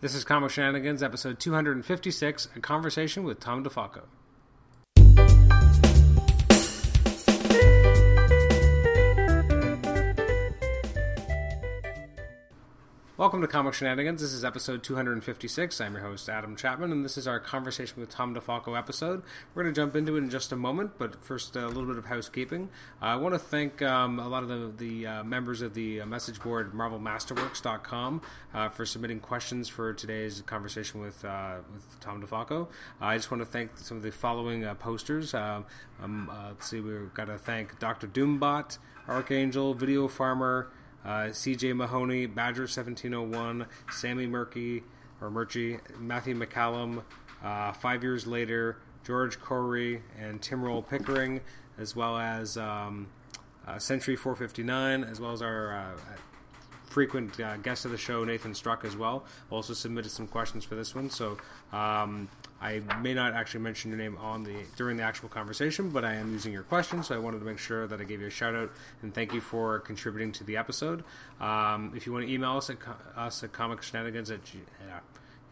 This is Comic Shenanigans, episode 256, a conversation with Tom DeFalco. Welcome to Comic Shenanigans. This is episode 256. I'm your host, Adam Chapman, and this is our conversation with Tom DeFalco episode. We're going to jump into it in just a moment, but first, a little bit of housekeeping. Uh, I want to thank um, a lot of the, the uh, members of the uh, message board, MarvelMasterworks.com, uh, for submitting questions for today's conversation with, uh, with Tom DeFalco. I just want to thank some of the following uh, posters. Um, let's see, we've got to thank Dr. Doombot, Archangel, Video Farmer, uh, CJ Mahoney, Badger 1701, Sammy Murky, or Murchie, Matthew McCallum, uh, Five Years Later, George Corey, and Tim Roll Pickering, as well as um, uh, Century 459, as well as our uh, frequent uh, guest of the show, Nathan Struck, as well. Also submitted some questions for this one, so um, I may not actually mention your name on the during the actual conversation, but I am using your question, so I wanted to make sure that I gave you a shout out and thank you for contributing to the episode. Um, if you want to email us at us at comicshenanigans at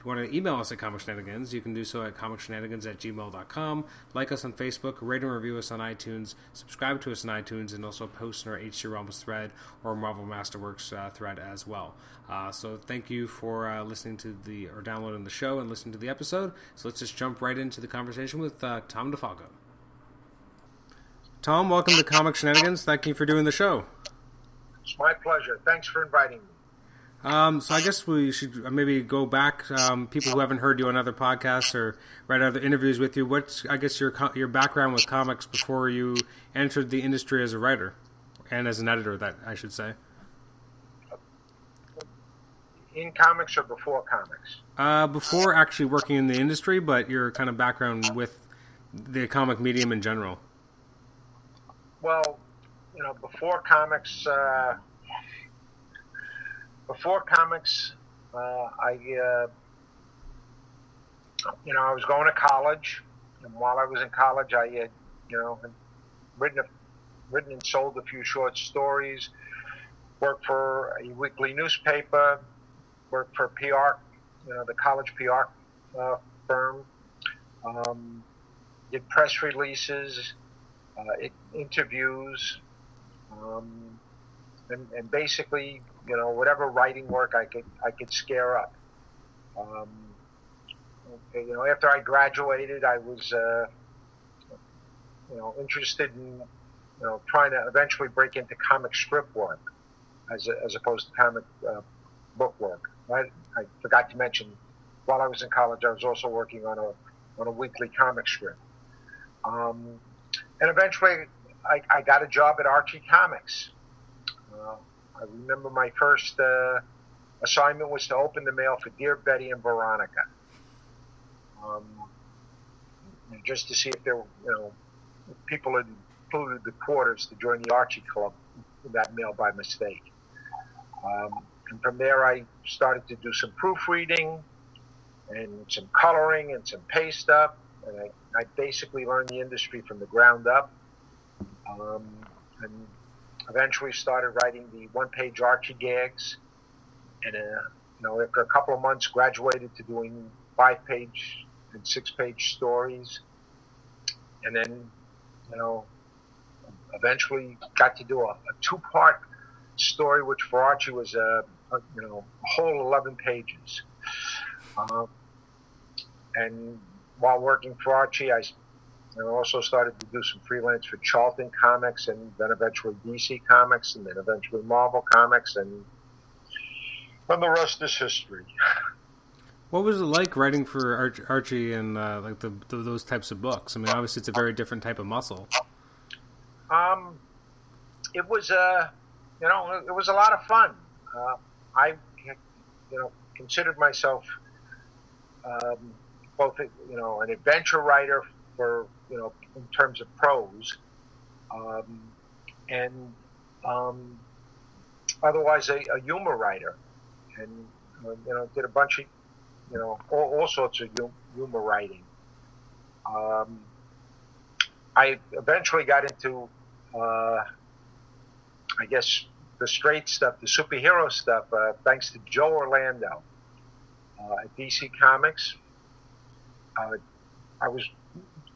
want to email us at Comic Shenanigans, you can do so at comicshenanigans at gmail.com. Like us on Facebook, rate and review us on iTunes, subscribe to us on iTunes, and also post in our HC Realms thread or Marvel Masterworks uh, thread as well. Uh, so thank you for uh, listening to the or downloading the show and listening to the episode. So let's just jump right into the conversation with uh, Tom DeFalco. Tom, welcome to Comic Shenanigans. Thank you for doing the show. It's my pleasure. Thanks for inviting me. Um, so I guess we should maybe go back. Um, people who haven't heard you on other podcasts or read other interviews with you. What's I guess your your background with comics before you entered the industry as a writer and as an editor? That I should say. In comics or before comics? Uh, before actually working in the industry, but your kind of background with the comic medium in general. Well, you know, before comics. Uh, before comics, uh, I, uh, you know, I was going to college, and while I was in college, I had, you know, written, a, written and sold a few short stories, worked for a weekly newspaper, worked for PR, you know, the college PR uh, firm, um, did press releases, uh, interviews, um, and, and basically you know, whatever writing work I could I could scare up. Um, you know, after I graduated, I was uh, you know interested in you know trying to eventually break into comic strip work as a, as opposed to comic uh, book work. I, I forgot to mention while I was in college, I was also working on a on a weekly comic strip. Um, and eventually, I, I, got a job at Archie Comics. Uh, I remember my first uh, assignment was to open the mail for Dear Betty and Veronica. Um, just to see if there were, you know, people had included the quarters to join the Archie Club in that mail by mistake. Um, and from there, I started to do some proofreading and some coloring and some paste up. And I, I basically learned the industry from the ground up. Um, and eventually started writing the one-page Archie gags, and uh, you know, after a couple of months, graduated to doing five-page and six-page stories, and then, you know, eventually got to do a, a two-part story, which for Archie was a, a you know a whole eleven pages. Uh, and while working for Archie, I and also started to do some freelance for Charlton Comics and then eventually DC Comics and then eventually Marvel Comics and and the rest is history. What was it like writing for Archie and uh, like the, the, those types of books? I mean, obviously it's a very different type of muscle. Um, it was uh, you know, it was a lot of fun. Uh, I, you know, considered myself um, both, you know, an adventure writer for you know in terms of prose, um, and um, otherwise a, a, humor writer, and uh, you know did a bunch of you know all, all sorts of humor writing. Um, I eventually got into, uh, I guess, the straight stuff, the superhero stuff, uh, thanks to Joe Orlando uh, at DC Comics. Uh, I was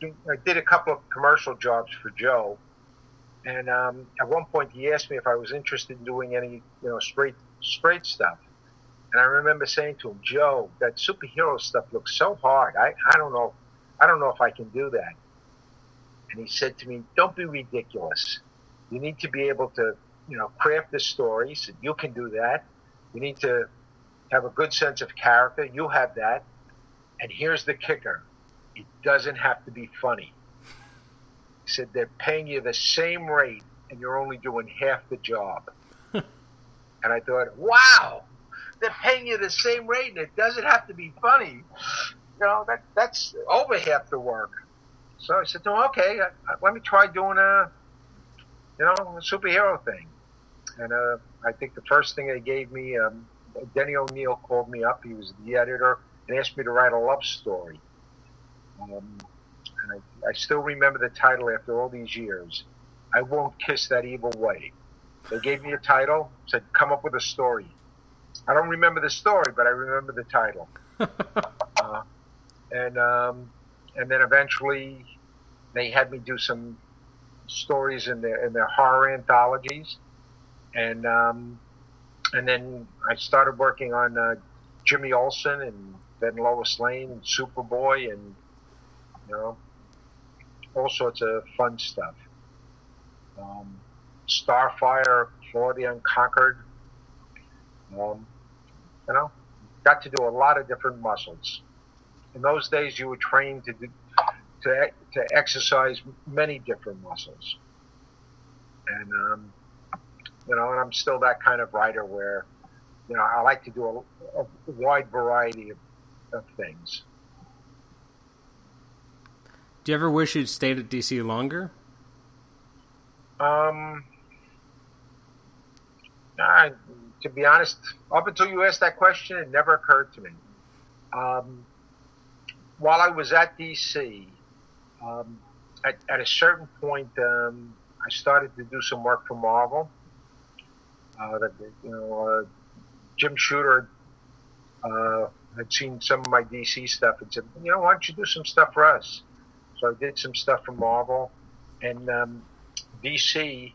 I did a couple of commercial jobs for Joe, and um, at one point he asked me if I was interested in doing any you know straight straight stuff. And I remember saying to him, Joe, that superhero stuff looks so hard. I, I don't know I don't know if I can do that. And he said to me, Don't be ridiculous. You need to be able to, you know, craft the stories. You can do that. You need to have a good sense of character. You have that. And here's the kicker it doesn't have to be funny. He said they're paying you the same rate and you're only doing half the job. and I thought, wow, they're paying you the same rate and it doesn't have to be funny. You know, that that's over half the work. So I said, oh, okay, let me try doing a, you know, a superhero thing. And uh, I think the first thing they gave me, um, Denny O'Neil called me up. He was the editor and asked me to write a love story. Um, and I, I still remember the title after all these years. I won't kiss that evil way. They gave me a title, said, come up with a story. I don't remember the story, but I remember the title. uh, and um, and then eventually they had me do some stories in their in their horror anthologies, and um, and then I started working on uh, Jimmy Olsen and then Lois Lane and Superboy and you know all sorts of fun stuff. Um, Starfire, Claw the Unconquered. Um, you know, got to do a lot of different muscles. In those days, you were trained to do, to to exercise many different muscles, and um, you know, and I'm still that kind of writer where, you know, I like to do a, a wide variety of, of things. Do you ever wish you'd stayed at DC longer? Um, I, to be honest, up until you asked that question, it never occurred to me. Um, while I was at DC, um, at, at, a certain point, um, I started to do some work for Marvel. Uh, that you know, uh, Jim Shooter uh, had seen some of my DC stuff and said, you know, why don't you do some stuff for us? So I did some stuff for Marvel, and um, DC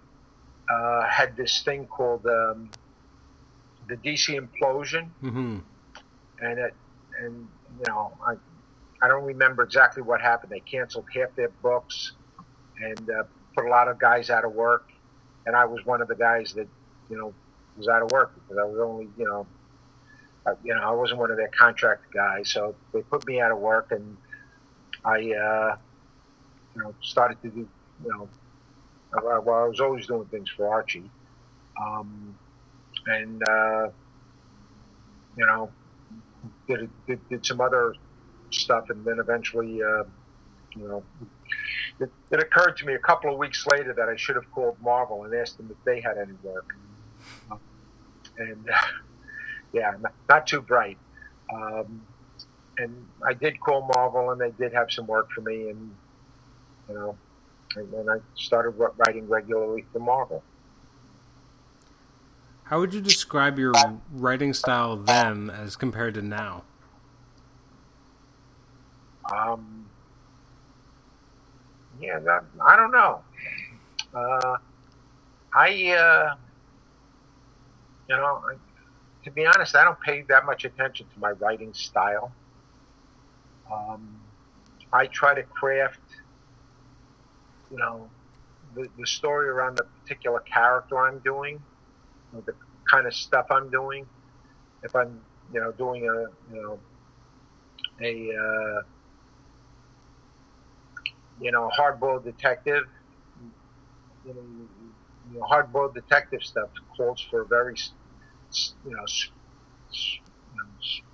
uh, had this thing called um, the DC implosion, mm-hmm. and it, and you know, I I don't remember exactly what happened. They canceled half their books and uh, put a lot of guys out of work, and I was one of the guys that you know was out of work because I was only you know. I, you know, I wasn't one of their contract guys, so they put me out of work, and I, uh, you know, started to do, you know, well, I was always doing things for Archie, um, and uh, you know, did, did did some other stuff, and then eventually, uh, you know, it, it, occurred to me a couple of weeks later that I should have called Marvel and asked them if they had any work, and yeah, not, not, too bright. Um, and I did call Marvel, and they did have some work for me, and you know, and then I started writing regularly for Marvel. How would you describe your writing style then as compared to now? Um, yeah, that, I don't know. Uh, I, uh, you know, I, to be honest, I don't pay that much attention to my writing style. Um, I try to craft you know, the, the story around the particular character I'm doing, the kind of stuff I'm doing. If I'm, you know, doing a, you know, a, uh, you know, hard-boiled detective, you know, you know hard-boiled detective stuff calls for a very, you know, you know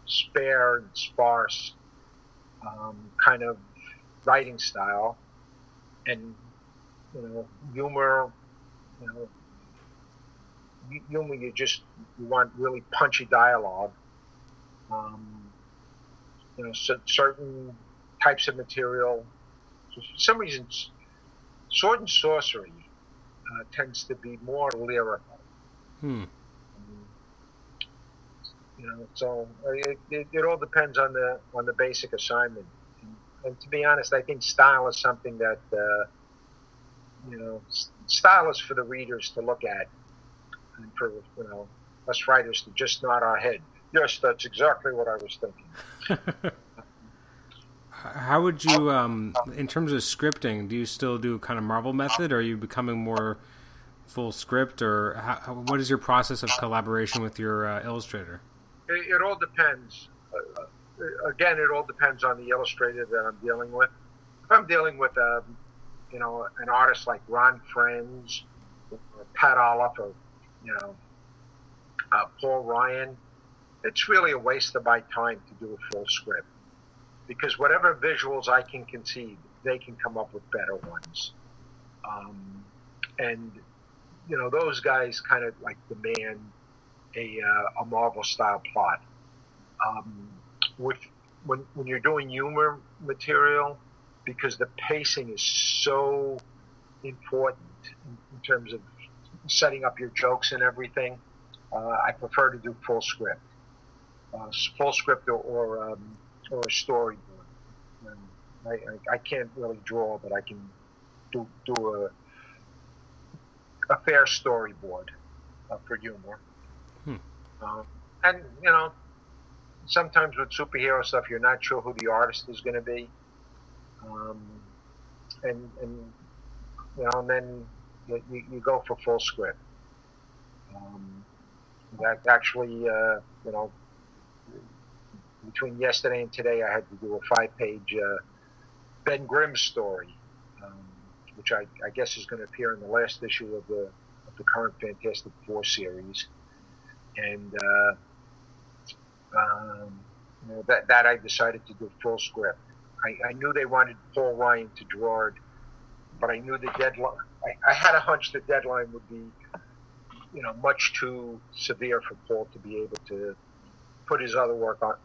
spare and sparse um, kind of writing style and you know humor you know humor you just you want really punchy dialogue um, you know certain types of material for some reason sword and sorcery uh, tends to be more lyrical hmm. You know, so it, it, it all depends on the on the basic assignment. And, and to be honest, I think style is something that uh, you know, style is for the readers to look at, and for you know us writers to just nod our head. Yes, that's exactly what I was thinking. How would you, um, in terms of scripting, do you still do kind of Marvel method, or are you becoming more full script, or how, what is your process of collaboration with your uh, illustrator? It, it, all depends. Uh, again, it all depends on the illustrator that I'm dealing with. If I'm dealing with, um, you know, an artist like Ron Frenz, or Pat Olliffe, or you know, uh, Paul Ryan, it's really a waste of my time to do a full script because whatever visuals I can conceive, they can come up with better ones. Um, and you know, those guys kind of like demand a uh, a Marvel style plot. Um, with when when you're doing humor material, because the pacing is so important in, in terms of setting up your jokes and everything. Uh, I prefer to do full script, uh, full script or or, um, or a storyboard. I, I, I, can't really draw, but I can do do a a fair storyboard uh, for humor. Hmm. Uh, and you know, sometimes with superhero stuff, you're not sure who the artist is going to be, um, and and you know, and then you, you go for full script. Um, that actually, uh, you know, between yesterday and today, I had to do a five-page uh, Ben Grimm story, um, which I, I, guess is going to appear in the last issue of the of the current Fantastic Four series, and uh, um, you know, that that I decided to do full script. I, I, knew they wanted Paul Ryan to draw it, but I knew the deadline. I, I had a hunch the deadline would be you know, much too severe for Paul to be able to put his other work on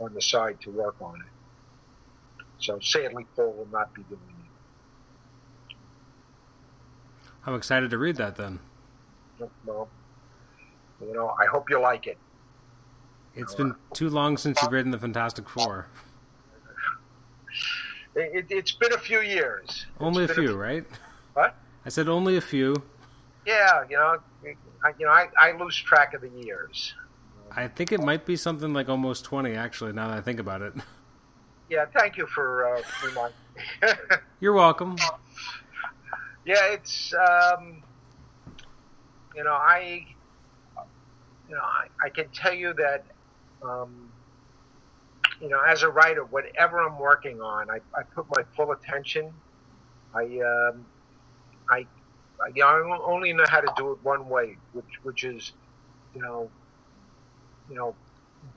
on the side to work on it. So sadly, Paul will not be doing it. I'm excited to read that then. Well, you know, I hope you like it. It's been too long since you've written the Fantastic Four. It, has been a few years. Only a few, a right? What? I said only a few. Yeah, you know, I, you know, I, I lose track of the years. I think it might be something like almost twenty, actually. Now that I think about it. Yeah, thank you for uh, reminding. You're welcome. Yeah, it's um, you know, I you know, I, I can tell you that um, you know, as a writer, whatever I'm working on, I, I put my full attention. I um, I yeah, I only know how to do it one way, which which is, you know, you know,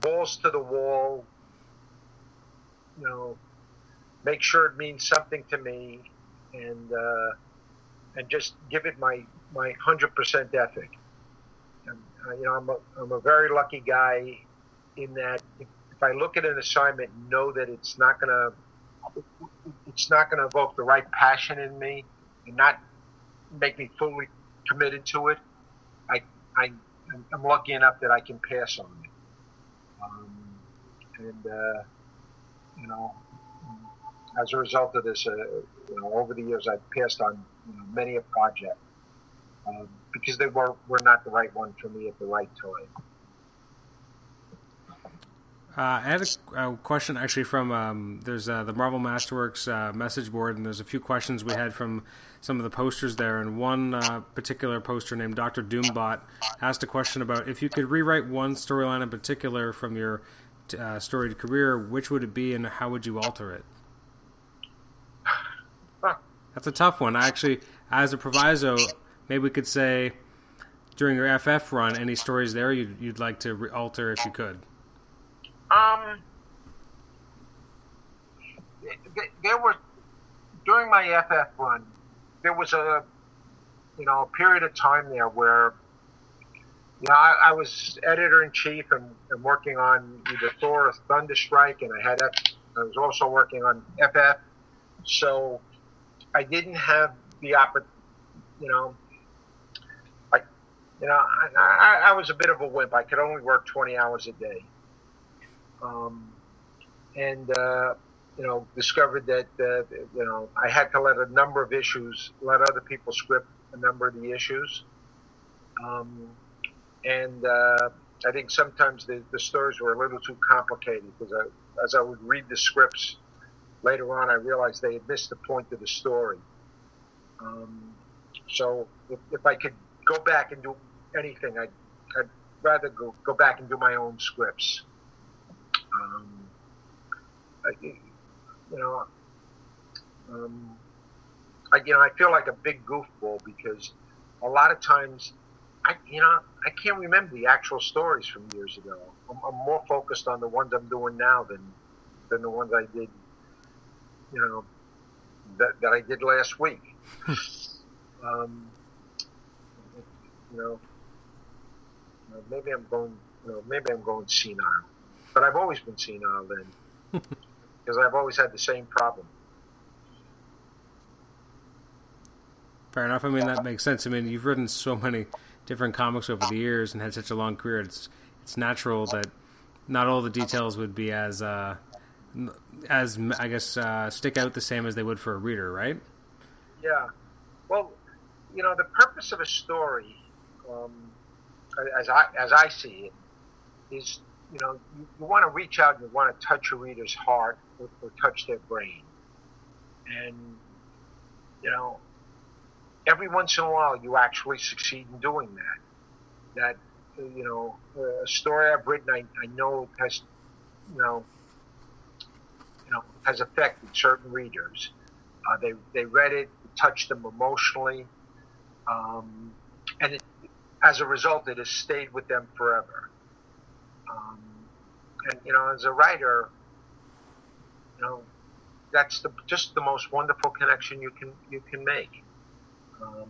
balls to the wall. You know, make sure it means something to me, and uh, and just give it my my hundred percent ethic. And, uh, you know, I'm a I'm a very lucky guy in that I look at an assignment, know that it's not gonna it's not gonna evoke the right passion in me, and not make me fully committed to it, I, I, I'm lucky enough that I can pass on it. Um, and, uh, you know, as a result of this, uh, you know, over the years, I've passed on you know, many a project uh, because they were, were not the right one for me at the right time. Uh, I had a, a, question actually from um, there's uh, the Marvel Masterworks uh, message board, and there's a few questions we had from some of the posters there. And one uh, particular poster named Doctor Doombot asked a question about if you could rewrite one storyline in particular from your uh, storied career, which would it be, and how would you alter it? That's a tough one. Actually, as a proviso, maybe we could say during your FF run, any stories there you'd, you'd like to re- alter if you could. Um, there were during my FF run, there was a you know a period of time there where you know I, I was editor in chief and, and, working on either Thor or Thunderstrike, and I had F, I was also working on FF, so I didn't have the opportunity, you know, like you know, I, I, I, was a bit of a wimp. I could only work 20 hours a day. Um, and, uh, you know, discovered that, uh, you know, I had to let a number of issues, let other people script a number of the issues. Um, and uh, I think sometimes the, the stories were a little too complicated because I, as I would read the scripts later on, I realized they had missed the point of the story. Um, so if, if I could go back and do anything, I'd, I'd rather go, go back and do my own scripts. Um, I, you know, um, I, you know, I feel like a big goofball because a lot of times, I, you know, I can't remember the actual stories from years ago. I'm, I'm more focused on the ones I'm doing now than, than the ones I did, you know, that, that I did last week. um, you know, maybe I'm going, you know, maybe I'm going senile, but I've always been senile then, because I've always had the same problem. Fair enough. I mean, that makes sense. I mean, you've written so many different comics over the years and had such a long career. It's it's natural that not all the details would be as uh, as I guess uh, stick out the same as they would for a reader, right? Yeah. Well, you know, the purpose of a story um, as I as I see it, is you know you, you want to reach out and you want to touch a reader's heart or, or touch their brain, and you know every once in a while you actually succeed in doing that. That you know a story I've written I, I know has you know you know has affected certain readers. Uh, they they read it, touched them emotionally, um, and it, as a result, it has stayed with them forever. Um, and you know, as a writer, you know, that's the, just the most wonderful connection you can you can make. Um,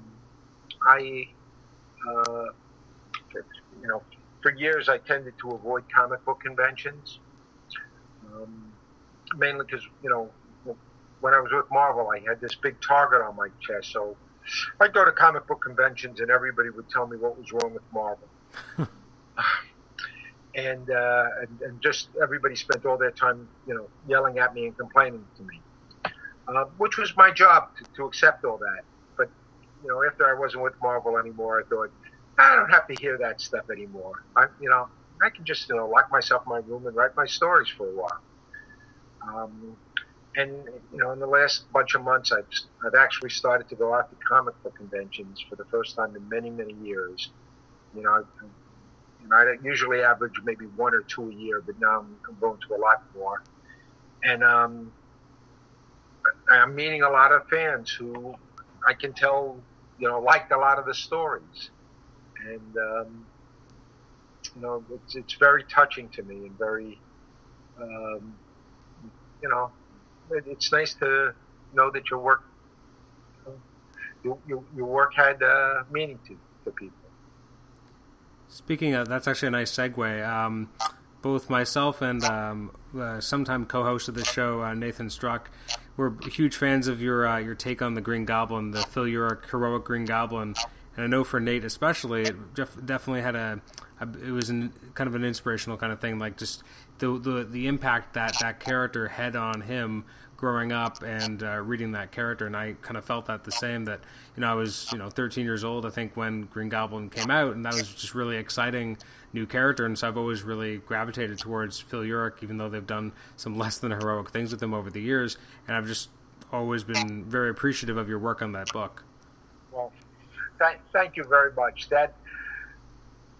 I, uh, you know, for years I tended to avoid comic book conventions, um, mainly because you know, when I was with Marvel, I had this big target on my chest, so I'd go to comic book conventions and everybody would tell me what was wrong with Marvel. and, uh, and, and just everybody spent all their time, you know, yelling at me and complaining to me, uh, which was my job to, to accept all that. But you know, after I wasn't with Marvel anymore, I thought I don't have to hear that stuff anymore. I, you know, I can just you know lock myself in my room and write my stories for a while. Um, and you know, in the last bunch of months, I've I've actually started to go out to comic book conventions for the first time in many many years. You know, I, you know, I usually average maybe one or two a year, but now I'm, going to a lot more. And um, I'm meeting a lot of fans who I can tell, you know, liked a lot of the stories, and um, you know, it's it's very touching to me and very, um, you know, it's nice to know that your work your, your, your work had uh, meaning to, to people. Speaking of, that's actually a nice segue. Um, both myself and um, uh, sometime co-host of the show, uh, Nathan Struck, were huge fans of your uh, your take on the Green Goblin, the Phil Urich heroic Green Goblin. And I know for Nate especially, it def- definitely had a, a it was an, kind of an inspirational kind of thing, like just the the the impact that that character had on him growing up and uh, reading that character, and I kind of felt that the same. That you know, I was you know 13 years old, I think, when Green Goblin came out, and that was just really exciting new character. And so I've always really gravitated towards Phil Urich, even though they've done some less than heroic things with him over the years. And I've just always been very appreciative of your work on that book. Well, th- thank you very much. That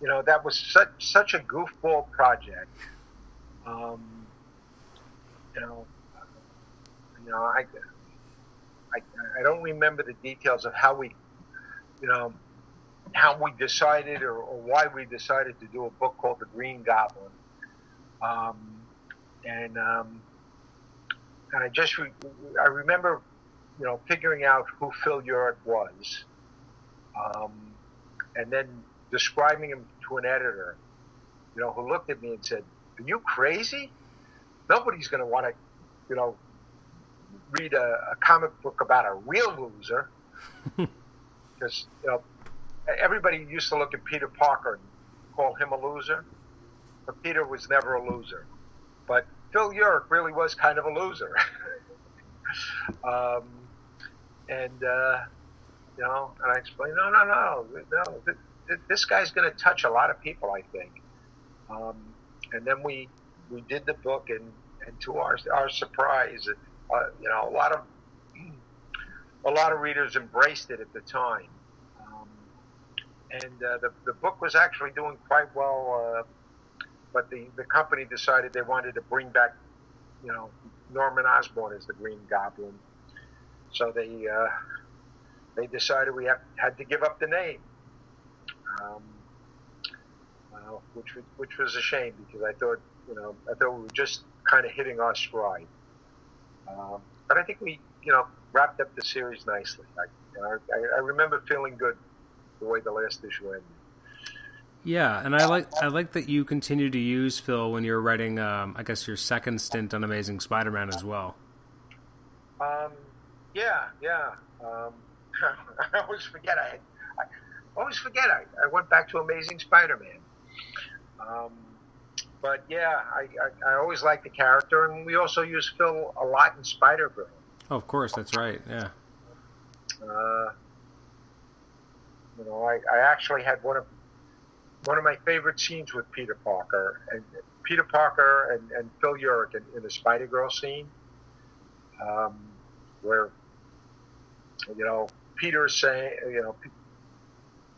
you know that was such such a goofball project. Um, you know, you know, I, I, I don't remember the details of how we, you know, how we decided or, or why we decided to do a book called The Green Goblin. Um, and, um, and I just, re- I remember, you know, figuring out who Phil Urich was. Um, and then describing him to an editor, you know, who looked at me and said, "Are you crazy? Nobody's going to want to, you know, read a, a, comic book about a real loser." Because you know, everybody used to look at Peter Parker and call him a loser, but Peter was never a loser. But Phil Urich really was kind of a loser. um, and uh, you know, and I explained, no, no, no, no, this guy's going to touch a lot of people, I think. Um, and then we we did the book, and and to our our surprise, uh, you know, a lot of a lot of readers embraced it at the time. Um, and uh, the the book was actually doing quite well, uh, but the the company decided they wanted to bring back, you know, Norman Osborn as the Green Goblin. So they uh, they decided we have, had to give up the name, um, uh, which which was a shame because I thought you know I thought we were just kind of hitting our stride. Um, but I think we you know wrapped up the series nicely. I, I, I remember feeling good the way the last issue ended. Yeah, and I like I like that you continue to use Phil when you're writing. Um, I guess your second stint on Amazing Spider-Man as well. Um, yeah, yeah. Um, I always forget. I, I always forget. I, I went back to Amazing Spider-Man. Um, but yeah, I, I, I always like the character, and we also use Phil a lot in Spider Girl. Oh, of course, that's right. Yeah. Uh, you know, I, I actually had one of one of my favorite scenes with Peter Parker and Peter Parker and, and Phil Urich in, in the Spider Girl scene, um, where you know Peter is saying, you know,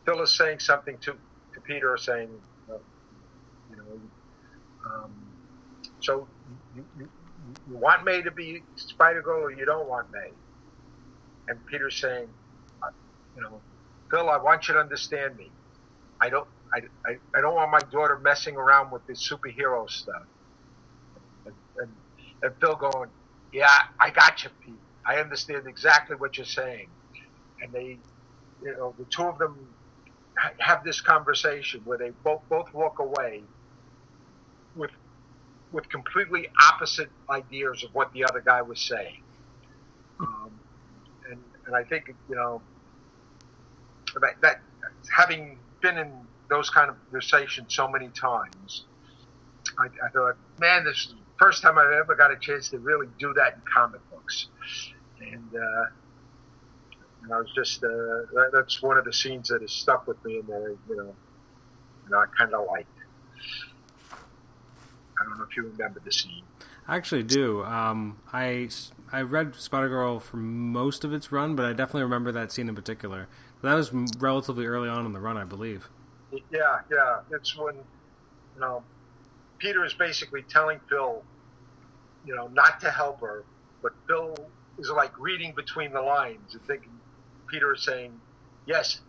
Phil is saying something to to Peter, saying, um, so you, you, you want May to be Spider Girl or you don't want May? And Peter's saying, uh, you know, Phil, I want you to understand me. I don't, I, I, I don't want my daughter messing around with this superhero stuff. And, and, and Phil going, yeah, I got you, Pete. I understand exactly what you're saying. And they, you know, the two of them have this conversation where they both both walk away with completely opposite ideas of what the other guy was saying. Um, and and I think you know that, that having been in those kind of conversations so many times, I, I thought, man, this is the first time I've ever got a chance to really do that in comic books. And, uh, and I was just, uh, that, that's one of the scenes that has stuck with me and that, you know, know I kind of liked. I don't know if you remember the scene. I actually do. Um, I, I read Spider Girl for most of its run, but I definitely remember that scene in particular. That was relatively early on in the run, I believe. Yeah, yeah. It's when, you know, Peter is basically telling Phil, you know, not to help her, but Phil is like reading between the lines and thinking Peter is saying, yes,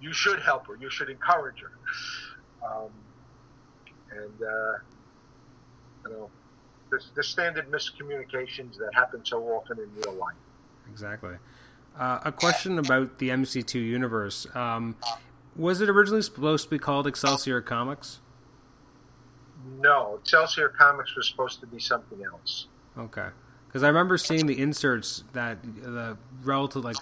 you should help her, you should encourage her. Um, and, uh, you know, the, the standard miscommunications that happen so often in real life. Exactly. Uh, a question about the MC2 universe. Um, was it originally supposed to be called Excelsior Comics? No, Excelsior Comics was supposed to be something else. Okay, because I remember seeing the inserts that the relative, like,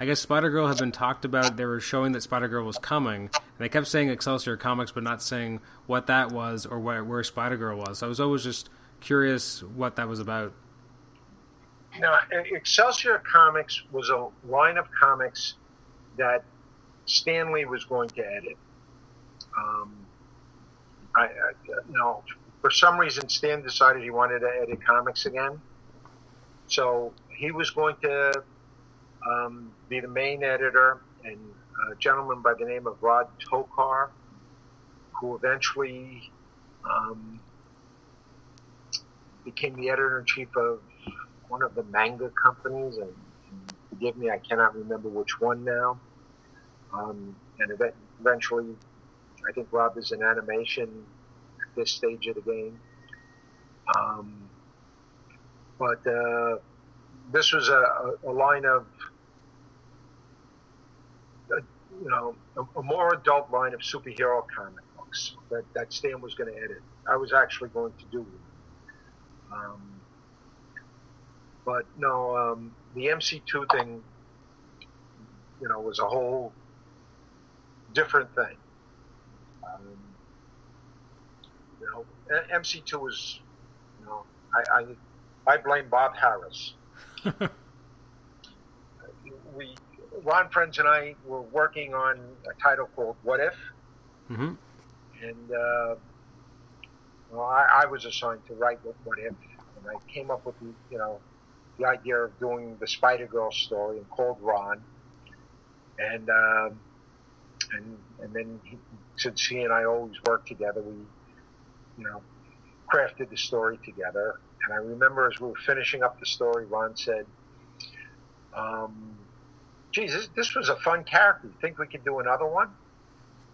I guess Spider Girl had been talked about. They were showing that Spider Girl was coming, and they kept saying Excelsior Comics, but not saying what that was or where, where Spider Girl was. So I was always just curious what that was about. Now, Excelsior Comics was a line of comics that Stan Lee was going to edit. Um, I, I, know, for some reason, Stan decided he wanted to edit comics again. So he was going to um, be the main editor, and a gentleman by the name of Rob Tokar, who eventually um, became the editor in chief of one of the manga companies, and, and forgive me, I cannot remember which one now. Um, and eventually, I think Rob is in animation at this stage of the game. Um, but uh, this was a, a, line of, you know, a, a, more adult line of superhero comic books that, that Stan was going to edit. I was actually going to do. Um, but no, um, the MC2 thing, you know, was a whole different thing. Um, you know, MC2 was, you know, I, I, I blame Bob Harras. we, Ron Frenz and I were working on a title called What If? Mm-hmm. And, uh, well, I, I, was assigned to write What If, and I came up with, the, you know, the idea of doing the Spider Girl story and called Ron. And, um, and, and then he, since he and I always worked together, we, you know, crafted the story together. And I remember as we were finishing up the story, Ron said, um, geez, this, this was a fun character. You think we could do another one?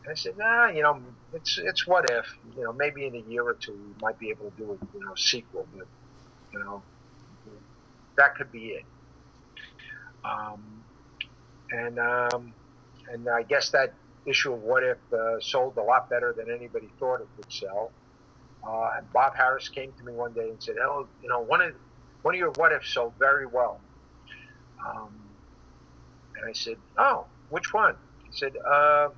And I said, nah, you know, it's it's what if, you know, maybe in a year or two we might be able to do a you know sequel, but you know, that could be it. Um, and um, and I guess that issue of What If uh, sold a lot better than anybody thought it would sell. Uh, and Bob Harras came to me one day and said, "Oh, you know, one of one of your What Ifs sold very well." Um, and I said, "Oh, which one?" He said, uh,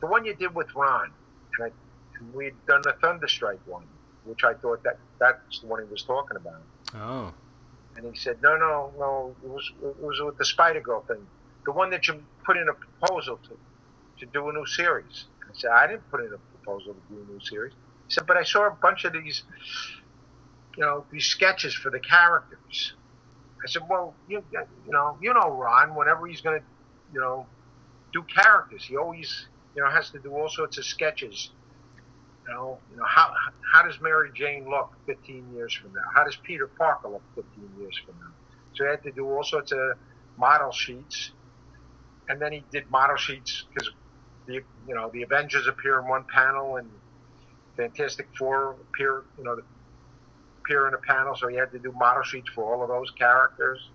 "The one you did with Ron." And, I, and we'd done the Thunderstrike one, which I thought that that's the one he was talking about. Oh. And he said, "No, no, no. It was it was with the Spider Girl thing, the one that you put in a proposal to to do a new series." I said, "I didn't put in a proposal to do a new series." He said, "But I saw a bunch of these, you know, these sketches for the characters." I said, well, you, you know, you know, Ron, whenever he's going to, you know, do characters, he always, you know, has to do all sorts of sketches. You know, you know how how does Mary Jane look 15 years from now? How does Peter Parker look 15 years from now? So he had to do all sorts of model sheets, and then he did model sheets because the you know the Avengers appear in one panel and Fantastic Four appear, you know, appear in a panel, so he had to do model sheets for all of those characters.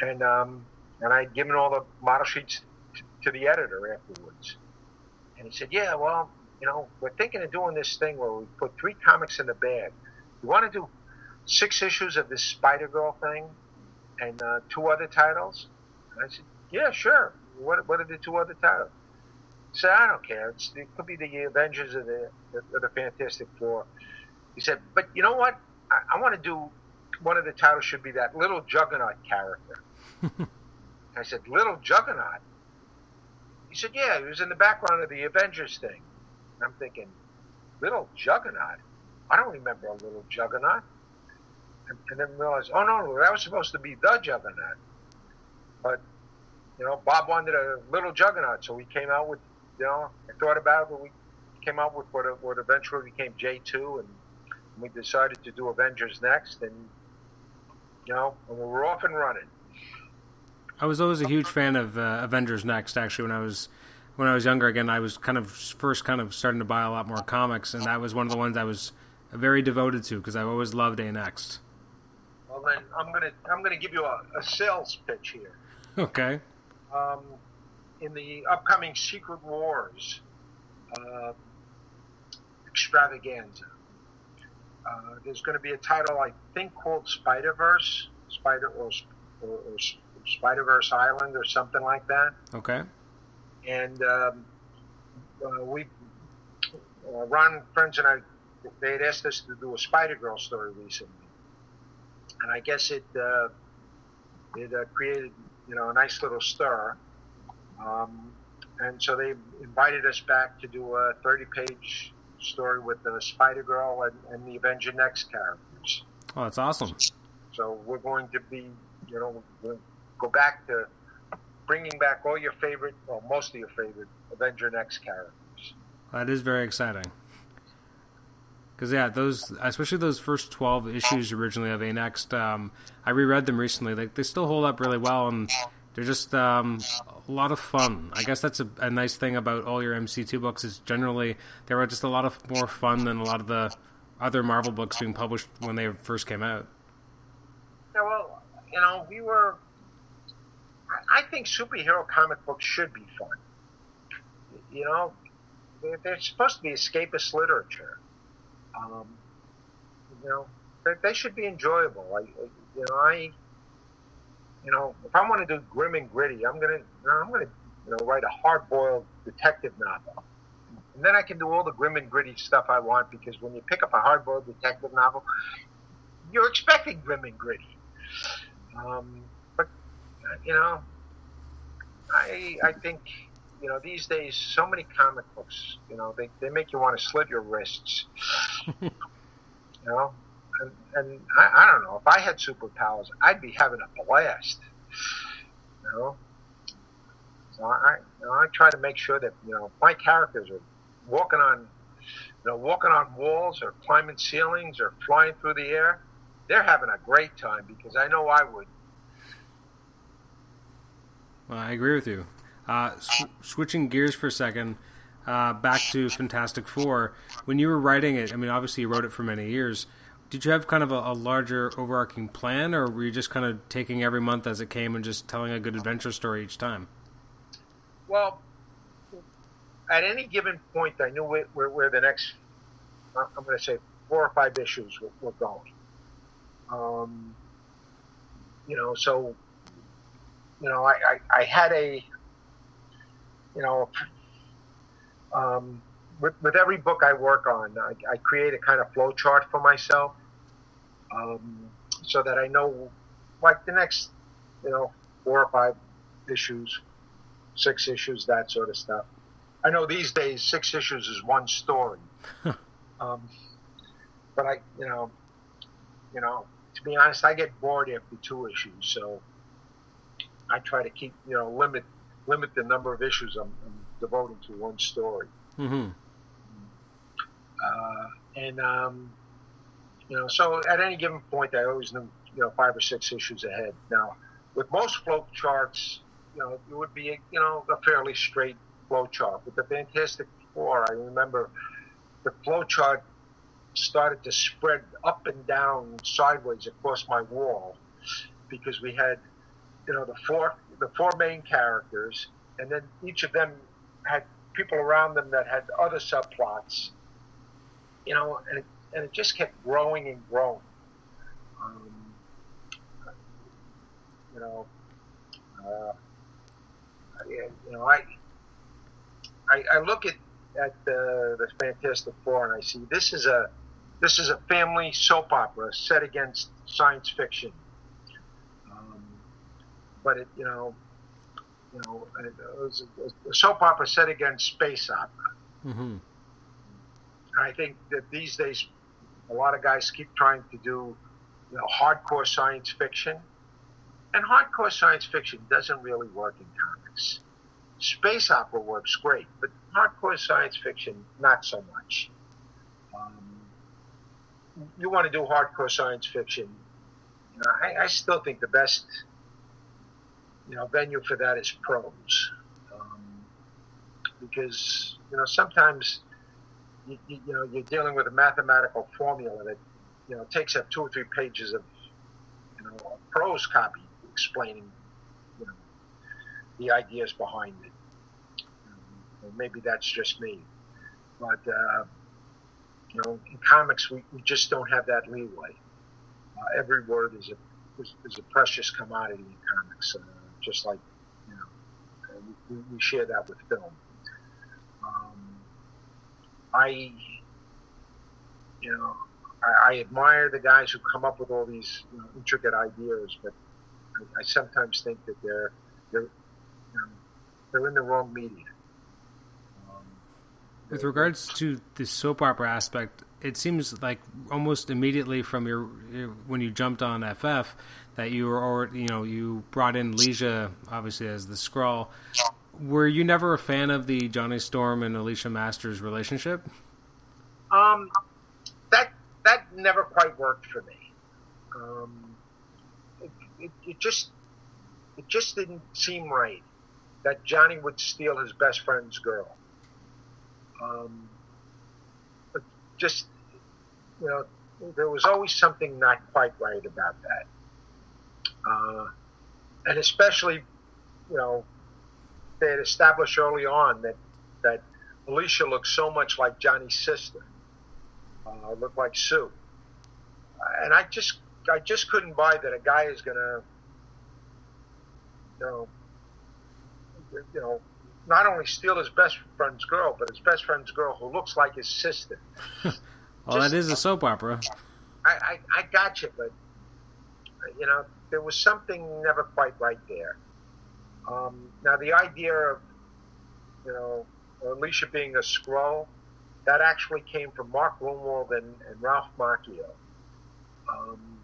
And um, and I'd given all the model sheets t- to the editor afterwards. And he said, "Yeah, well, you know, we're thinking of doing this thing where we put three comics in the bag. You want to do six issues of this Spider Girl thing and uh, two other titles?" And I said, "Yeah, sure. What what are the two other titles?" Said, "I don't care. It's, it could be the Avengers of the, the, the Fantastic Four. He said, but you know what? I, I want to do one of the titles should be that little Juggernaut character. I said, little Juggernaut? He said, yeah, he was in the background of the Avengers thing. And I'm thinking, little Juggernaut? I don't remember a little Juggernaut. And, and then realized, oh no, that was supposed to be the Juggernaut. But, you know, Bob wanted a little Juggernaut, so we came out with, you know, I thought about it, but we came out with what, what eventually became J2 and we decided to do Avengers next, and you know, and we were off and running. I was always a huge fan of uh, Avengers Next. Actually, when I was when I was younger, again, I was kind of first kind of starting to buy a lot more comics, and that was one of the ones I was very devoted to because I always loved A Next. Well, then I'm gonna I'm gonna give you a, a sales pitch here. Okay. Um, in the upcoming Secret Wars uh, extravaganza, uh, there's going to be a title I think called Spider Verse, Spider or, or, or Spider Verse Island or something like that. Okay. And um, uh, we, uh, Ron Frenz, and I, they had asked us to do a Spider Girl story recently, and I guess it uh, it uh, created you know a nice little stir. Um, and so they invited us back to do a 30 page story with the Spider Girl and, and the Avenger Next characters. Oh, that's awesome. So we're going to be, you know, go back to bringing back all your favorite, well, most of your favorite Avenger Next characters. That is very exciting. Because yeah, those especially those first twelve issues originally of A Next, um, I reread them recently. Like they still hold up really well, and they're just um, a lot of fun. I guess that's a, a, nice thing about all your MC2 books is generally they were just a lot of more fun than a lot of the other Marvel books being published when they first came out. Yeah, well, you know, we were. I think superhero comic books should be fun. You know, they're, supposed to be escapist literature. Um, you know, they, they should be enjoyable. I, you know, I you know, if I want to do grim and gritty, I'm gonna, I'm gonna, you know, write a hard-boiled detective novel. And then I can do all the grim and gritty stuff I want because when you pick up a hard-boiled detective novel, you're expecting grim and gritty. Um, but you know, I I think you know these days so many comic books, you know, they, they make you want to slit your wrists. you know, and, and I, I don't know if I had superpowers, I'd be having a blast. You know, so I you know, I try to make sure that you know my characters are walking on you know walking on walls or climbing ceilings or flying through the air they're having a great time because I know I would. Well, I agree with you. Uh, sw- switching gears for a second, uh, back to Fantastic Four. When you were writing it, I mean, obviously you wrote it for many years. Did you have kind of a, a, larger overarching plan, or were you just kind of taking every month as it came and just telling a good adventure story each time? Well, at any given point, I knew where, where, the next, I'm going to say, four or five issues were, were going. Um, you know, so, you know, I, I, I had a, you know, um, with, with every book I work on, I, I create a kind of flow chart for myself um, so that I know, like, the next, you know, four or five issues, six issues, that sort of stuff. I know these days six issues is one story. um, but I, you know, you know, to be honest, I get bored after two issues, so I try to keep you know limit limit the number of issues I'm, I'm devoting to one story. Mm-hmm. Uh, and um, you know, so at any given point, I always knew you know five or six issues ahead. Now, with most flow charts, you know, it would be you know a fairly straight flow chart. With the Fantastic Four, I remember the flow chart started to spread up and down sideways across my wall because we had you know the four the four main characters and then each of them had people around them that had other subplots you know and it, and it just kept growing and growing um, you know uh, you know I, I I look at at the, the Fantastic Four and I see this is a this is a family soap opera set against science fiction. Um, but it, you know, you know, it was a, a soap opera set against space opera. Mm-hmm. I think that these days, a lot of guys keep trying to do, you know, hardcore science fiction, and hardcore science fiction doesn't really work in comics. Space opera works great, but hardcore science fiction not so much. Um, you want to do hardcore science fiction, you know, I, I, still think the best, you know, venue for that is prose, um, because you know sometimes, you, you, know, you're dealing with a mathematical formula that, you know, takes up two or three pages of, you know, prose copy explaining, you know, the ideas behind it. Um, maybe that's just me, but. Uh, you know, in comics, we, we just don't have that leeway. Uh, every word is a is, is, a precious commodity in comics, uh, just like you know, we, we, share that with film. Um, I, you know, I, I, admire the guys who come up with all these you know, intricate ideas, but I, I, sometimes think that they're they're they're in the wrong media. With regards to the soap opera aspect, it seems like almost immediately from your, your when you jumped on FF that you were already, you know, you brought in Alicia obviously as the Skrull. Were you never a fan of the Johnny Storm and Alicia Masters relationship? Um, that that never quite worked for me. Um, it, it, it just it just didn't seem right that Johnny would steal his best friend's girl. Um, but just, you know, there was always something not quite right about that. Uh, and especially, you know, they had established early on that, that Alicia looked so much like Johnny's sister, uh, looked like Sue. And I just, I just couldn't buy that a guy is going to, you know, you know, not only steal his best friend's girl, but his best friend's girl who looks like his sister. well, Just, that is a soap opera. I, I, I got you, but you know there was something never quite right there. Um, now the idea of you know Alicia being a Skrull, that actually came from Mark Gruenwald and, and Ralph Macchio. Um,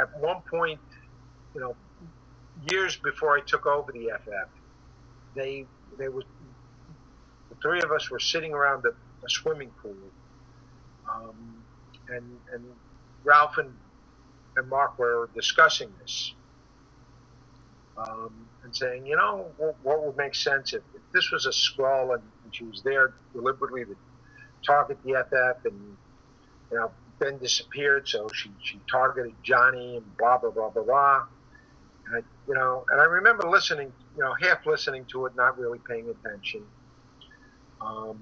at one point, you know, years before I took over the FF, they they was the three of us were sitting around the, a swimming pool, um, and and Ralph and, and Mark were discussing this. Um, and saying, you know, what, what would make sense if, if, this was a Skrull and, and she was there deliberately to target the FF and, you know, then disappeared, so she, she targeted Johnny and blah, blah, blah, blah, blah. And I, you know, and I remember listening, you know, half listening to it, not really paying attention. Um,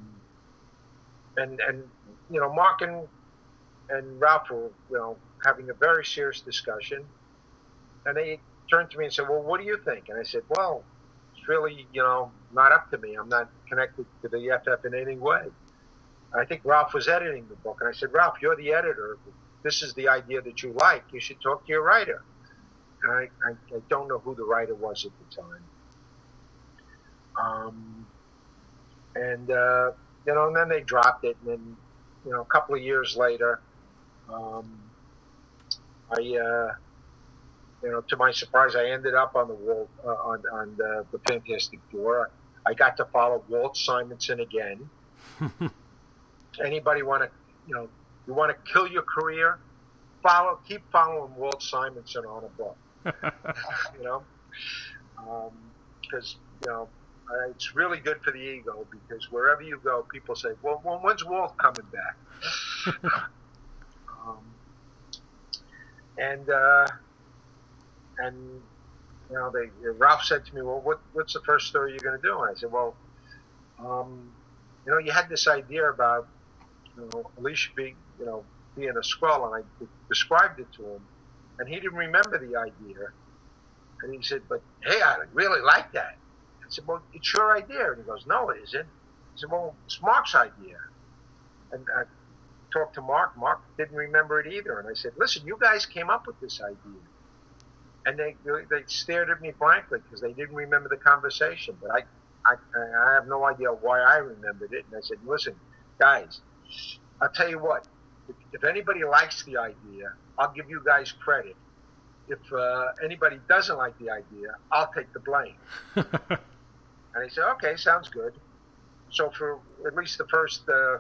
and, and, you know, Mark and, and Ralph were, you know, having a very serious discussion. And they turned to me and said, well, what do you think? And I said, well, it's really, you know, not up to me. I'm not connected to the FF in any way. I think Ralph was editing the book, and I said, Ralph, you're the editor. This is the idea that you like. You should talk to your writer. And I, I, I don't know who the writer was at the time. Um, and uh, you know, and then they dropped it, and then you know, a couple of years later, um, I, uh, you know, to my surprise, I ended up on the wall uh, on on the, the Fantastic Four. I got to follow Walt Simonson again. Anybody want to, you know, you want to kill your career? Follow, keep following Walt Simonson on a book. you know, because um, you know uh, it's really good for the ego because wherever you go, people say, "Well, well when's Walt coming back?" um, and uh, and you know, they Ralph said to me, "Well, what what's the first story you're going to do?" And I said, "Well, um, you know, you had this idea about you know Alicia being you know being a Skrull, and I described it to him, and he didn't remember the idea, and he said, "But hey, I really like that." I said, "Well, it's your idea," and he goes, "No, it isn't." I said, "Well, it's Mark's idea," and I talked to Mark. Mark didn't remember it either, and I said, "Listen, you guys came up with this idea." And they they stared at me blankly because they didn't remember the conversation. But I, I I have no idea why I remembered it. And I said, listen, guys, I'll tell you what. If, if anybody likes the idea, I'll give you guys credit. If uh, anybody doesn't like the idea, I'll take the blame. and he said, okay, sounds good. So for at least the first uh,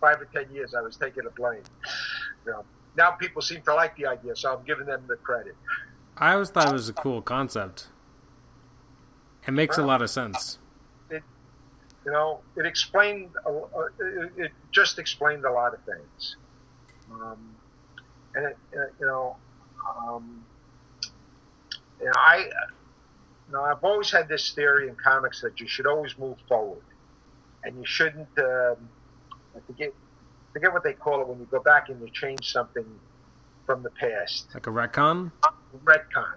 five or ten years, I was taking the blame. You know, now people seem to like the idea, so I'm giving them the credit. I always thought it was a cool concept. It makes well, a lot of sense. It, you know, it explained. it, it, just explained a lot of things, um, and it, you know, um, you know, I, you know, I've always had this theory in comics that you should always move forward, and you shouldn't. Um, I forget, forget what they call it when you go back and you change something from the past. Like a retcon? Retcon.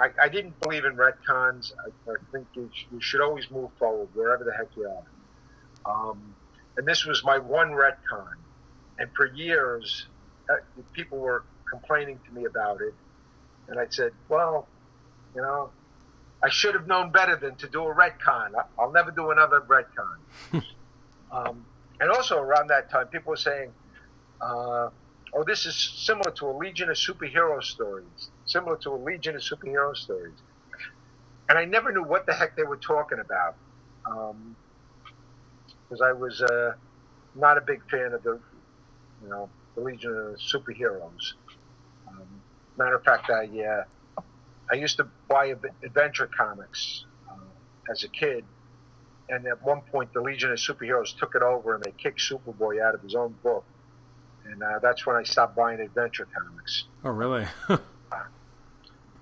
I, I didn't believe in retcons. I, I think you, sh- you, should always move forward wherever the heck you are. Um, and this was my one retcon. And for years, uh, people were complaining to me about it. And I said, well, you know, I should have known better than to do a retcon. I, will never do another retcon. um, and also around that time, people were saying, uh, oh, this is similar to a legion of superhero stories, similar to a legion of superhero stories. And I never knew what the heck they were talking about because um, I was uh, not a big fan of the, you know, the legion of superheroes. Um, matter of fact, I uh, I used to buy adventure comics uh, as a kid. And at one point, the Legion of Superheroes took it over and they kicked Superboy out of his own book and uh, that's when I stopped buying adventure comics. Oh, really?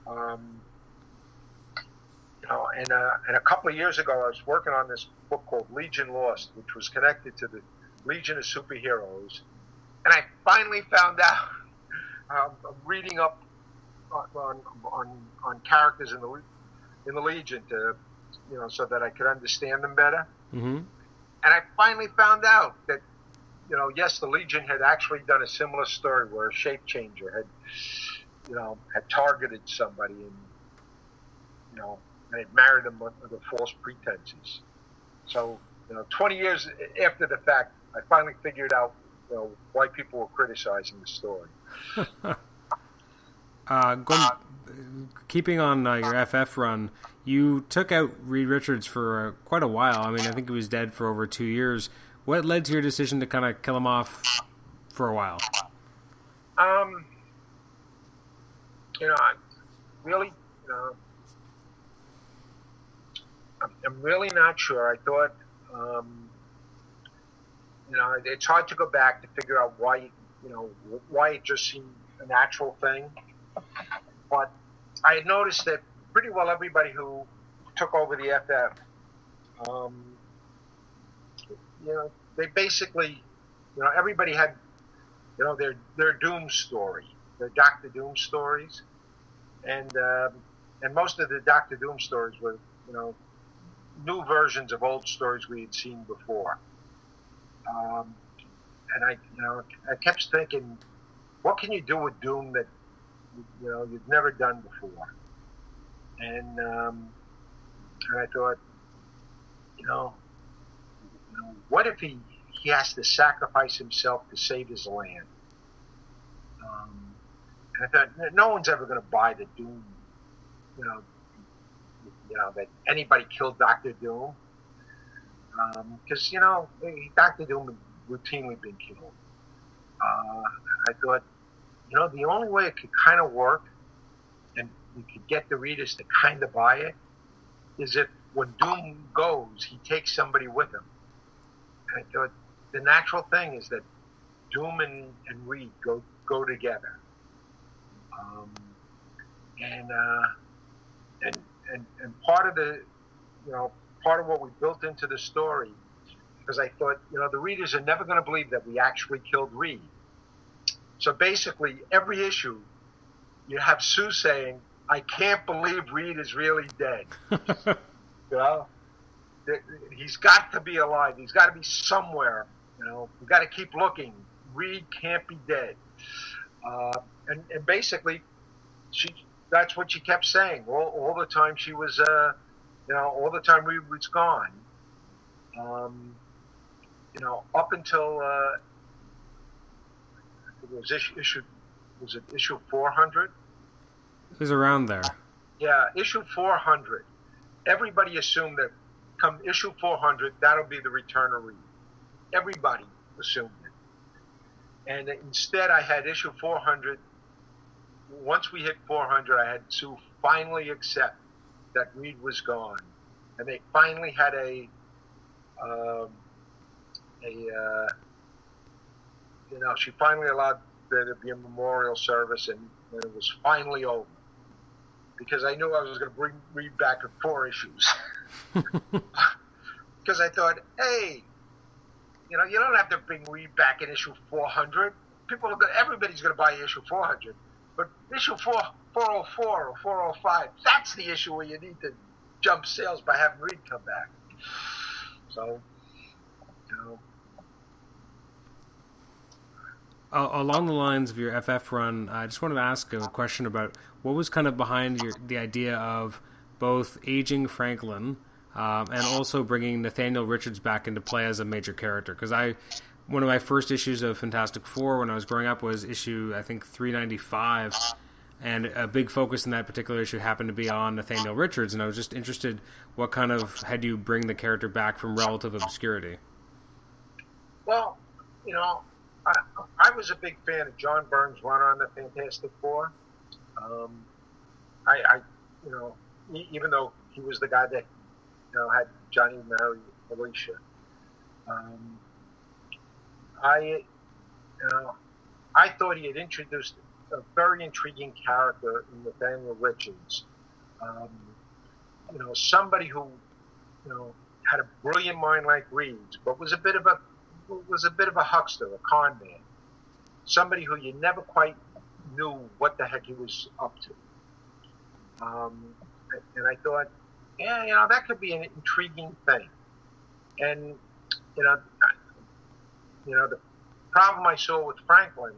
um, you know, and uh, and a couple of years ago, I was working on this book called Legion Lost, which was connected to the Legion of Superheroes, and I finally found out. Um, reading up on, on on, on characters in the in the Legion to you know, so that I could understand them better. Mm-hmm. And I finally found out that, you know, yes, the Legion had actually done a similar story where a shape changer had, you know, had targeted somebody and, you know, and married them under false pretenses. So, you know, 20 years after the fact, I finally figured out, you know, why people were criticizing the story. uh, going, keeping on uh, your FF run, you took out Reed Richards for uh, quite a while. I mean, I think he was dead for over two years. What led to your decision to kind of kill him off for a while? Um, you know, I really, you know, I'm, I'm really not sure. I thought, um, you know, it's hard to go back to figure out why, you know, why it just seemed a natural thing. But I had noticed that pretty well everybody who took over the FF, um, you know, they basically, you know, everybody had, you know, their their Doom story, their Doctor Doom stories, and um, and most of the Doctor Doom stories were, you know, new versions of old stories we had seen before. Um, and I, you know, I kept thinking, what can you do with Doom that, you know, you've never done before? And um, and I thought, you know, you know, what if he he has to sacrifice himself to save his land? Um, and I thought, no one's ever going to buy the Doom, you know, you know that anybody killed Doctor Doom, because um, you know Doctor Doom routinely been killed. Uh, I thought, you know, the only way it could kind of work, and we could get the readers to kind of buy it, is if when Doom goes, he takes somebody with him. Thought the natural thing is that Doom and, and Reed go go together. Um, and uh, and and and part of the you know part of what we built into the story because I thought you know the readers are never going to believe that we actually killed Reed. So basically, every issue you have Sue saying, "I can't believe Reed is really dead." you know, he's got to be alive. He's got to be somewhere. You know, we got to keep looking. Reed can't be dead. Uh, and, and basically, she that's what she kept saying all, all the time she was, uh, you know, all the time Reed was gone. Um, you know, up until uh, it was issue, issue was it issue 400? It was around there. Yeah, issue 400. Everybody assumed that come issue 400, that'll be the return of Reed. Everybody assumed it. And instead, I had issue 400 once we hit 400, I had to finally accept that Reed was gone, and they finally had a um, a uh, you know she finally allowed there to be a memorial service, and, and it was finally over because I knew I was going to bring Reed back in four issues because I thought, hey, you know, you don't have to bring Reed back in issue 400. People, are gonna, everybody's going to buy issue 400. But issue 4, 404 or 405, that's the issue where you need to jump sales by having Reed come back. So, you know. Uh, along the lines of your FF run, I just wanted to ask a question about what was kind of behind your, the idea of both aging Franklin um, and also bringing Nathaniel Richards back into play as a major character. Because I one of my first issues of Fantastic Four when I was growing up was issue I think 395, and a big focus in that particular issue happened to be on Nathaniel Richards, and I was just interested what kind of had you bring the character back from relative obscurity. Well, you know, I, I was a big fan of John Byrne's run on the Fantastic Four. Um, I, I, you know, even though he was the guy that you know had Johnny marry Alicia. Um, I, you know, I thought he had introduced a very intriguing character in Nathaniel Richards. Um, you know, somebody who, you know, had a brilliant mind like Reed's, but was a bit of a was a bit of a huckster, a con man. Somebody who you never quite knew what the heck he was up to. Um, and I thought, yeah, you know, that could be an intriguing thing. And you know, you know, the problem I saw with Franklin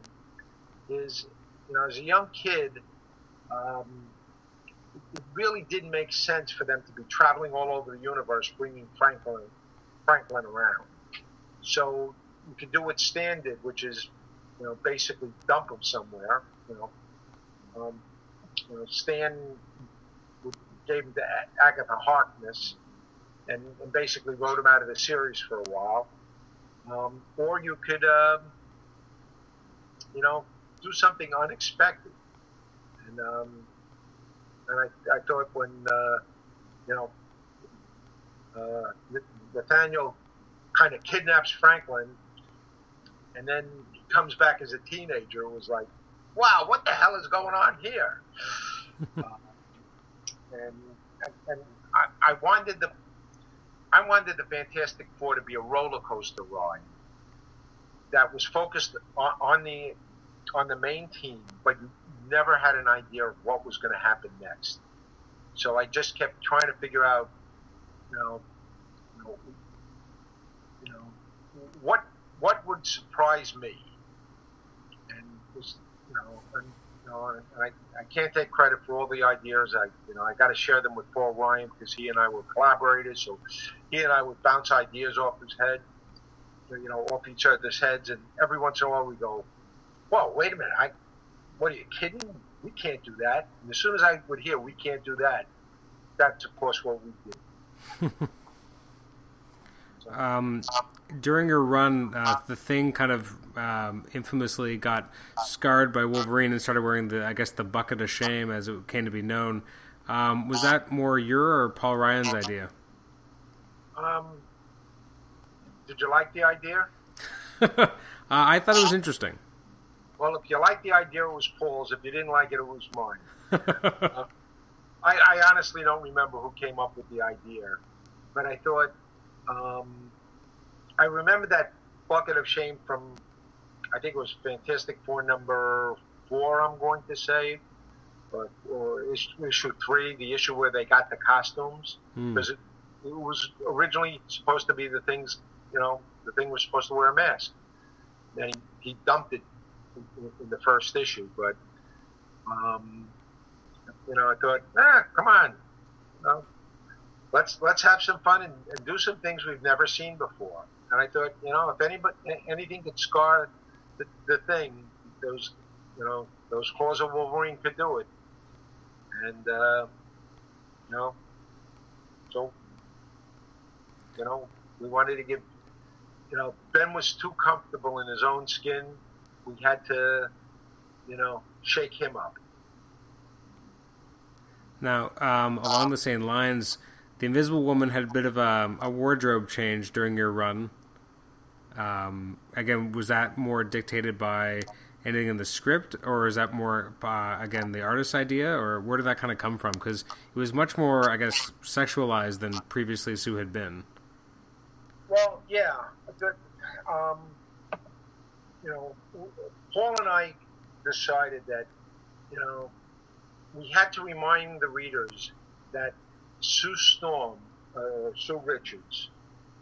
is, you know, as a young kid, um, it really didn't make sense for them to be traveling all over the universe, bringing Franklin, Franklin around. So you could do what Stan did, which is, you know, basically dump him somewhere. You know, um, you know, Stan gave him to Agatha Harkness, and, and, basically wrote him out of the series for a while. Um, or you could, um, you know, do something unexpected. And um, and I, I thought when uh, you know uh, Nathaniel kind of kidnaps Franklin, and then he comes back as a teenager, was like, wow, what the hell is going on here? uh, and and I, I wanted the I wanted the Fantastic Four to be a roller coaster ride that was focused on, on the on the main team, but you never had an idea of what was going to happen next. So I just kept trying to figure out, you know, you know, you know what what would surprise me, and you know, and, know, and I, I can't take credit for all the ideas. I you know I got to share them with Paul Ryan because he and I were collaborators. So he and I would bounce ideas off his head, you know, off each other's heads, and every once in a while we go, "Whoa, wait a minute! I what are you kidding? We can't do that. And as soon as I would hear we can't do that, that's of course what we did. um, during your run, uh, the thing kind of um, infamously got scarred by Wolverine and started wearing the, I guess, the bucket of shame as it came to be known. Um, was that more your or Paul Ryan's idea? Um, did you like the idea? uh, I thought it was interesting. Well, if you liked the idea, it was Paul's. If you didn't like it, it was mine. uh, I, I, honestly don't remember who came up with the idea, but I thought um, I remember that bucket of shame from I think it was Fantastic Four number four. I'm going to say, but or issue, issue three, the issue where they got the costumes because hmm. mm. it, it was originally supposed to be the things. You know, the thing was supposed to wear a mask, and he, he dumped it in, in the first issue, but um, you know, I thought, ah, come on, you know, let's let's have some fun and, and, do some things we've never seen before. And I thought, you know, if anybody anything could scar the, the thing, those you know those claws of Wolverine could do it. And uh, you know, so you know, we wanted to give. You know, Ben was too comfortable in his own skin we had to, you know, shake him up. Now, um, along the same lines, the Invisible Woman had a bit of a, a wardrobe change during your run. Um, again, was that more dictated by anything in the script, or is that more uh, again the artist's idea, or where did that kind of come from? Because it was much more, I guess, sexualized than previously Sue had been. Well, yeah, um, you know, Paul and I decided that, you know, we had to remind the readers that Sue Storm, uh, Sue Richards,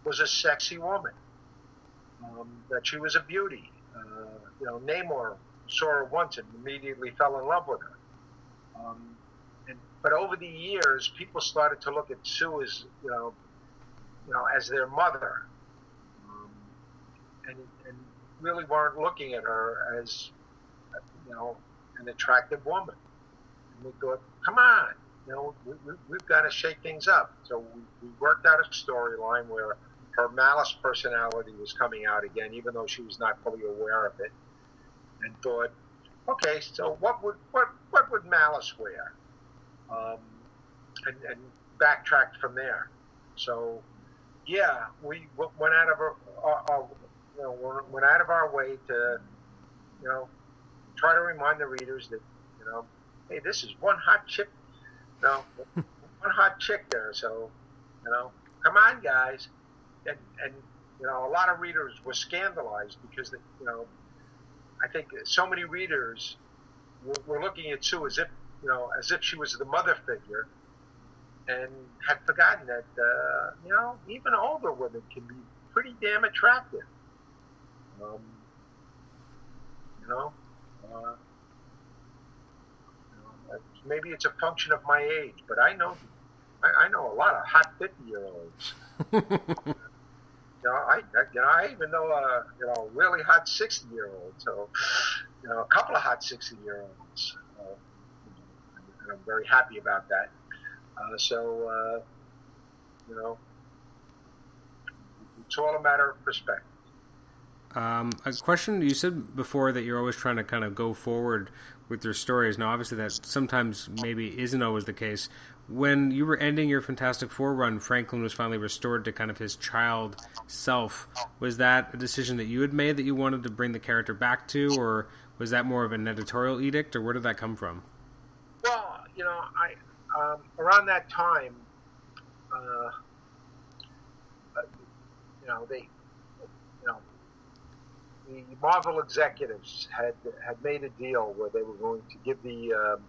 was a sexy woman. Um, that she was a beauty. Uh, you know, Namor saw her once and immediately fell in love with her. Um, and, but over the years, people started to look at Sue as you know, you know, as their mother, um, and, and really weren't looking at her as, you know, an attractive woman. And we thought, come on, you know, we, we, we've got to shake things up. So we, we worked out a storyline where her malice personality was coming out again, even though she was not fully aware of it, and thought, okay, so what would what what would malice wear? Um, and, and backtracked from there. So, yeah, we went out of our, our, our you know, went out of our way to, you know, try to remind the readers that, you know, hey, this is one hot chick, know, one hot chick there. So, you know, come on, guys. And, and, you know, a lot of readers were scandalized because, they, you know, I think so many readers were, were looking at Sue as if, you know, as if she was the mother figure. and had forgotten that uh, you know even older women can be pretty damn attractive. Um, you know, uh, maybe it's a function of my age, but I know I, I know a lot of hot fifty year olds. you know, I, you know, I even know a you know really hot sixty year old. So, you know, a couple of hot sixty year olds. Uh, and I'm very happy about that. Uh, so, uh, you know, it's all a matter of perspective. Um, a question you said before that you're always trying to kind of go forward with your stories. Now, obviously, that sometimes maybe isn't always the case. When you were ending your Fantastic Four run, Franklin was finally restored to kind of his child self. Was that a decision that you had made that you wanted to bring the character back to, or was that more of an editorial edict, or where did that come from? Well, you know, I um, around that time, uh, you know, they, the Marvel executives had had made a deal where they were going to give the um,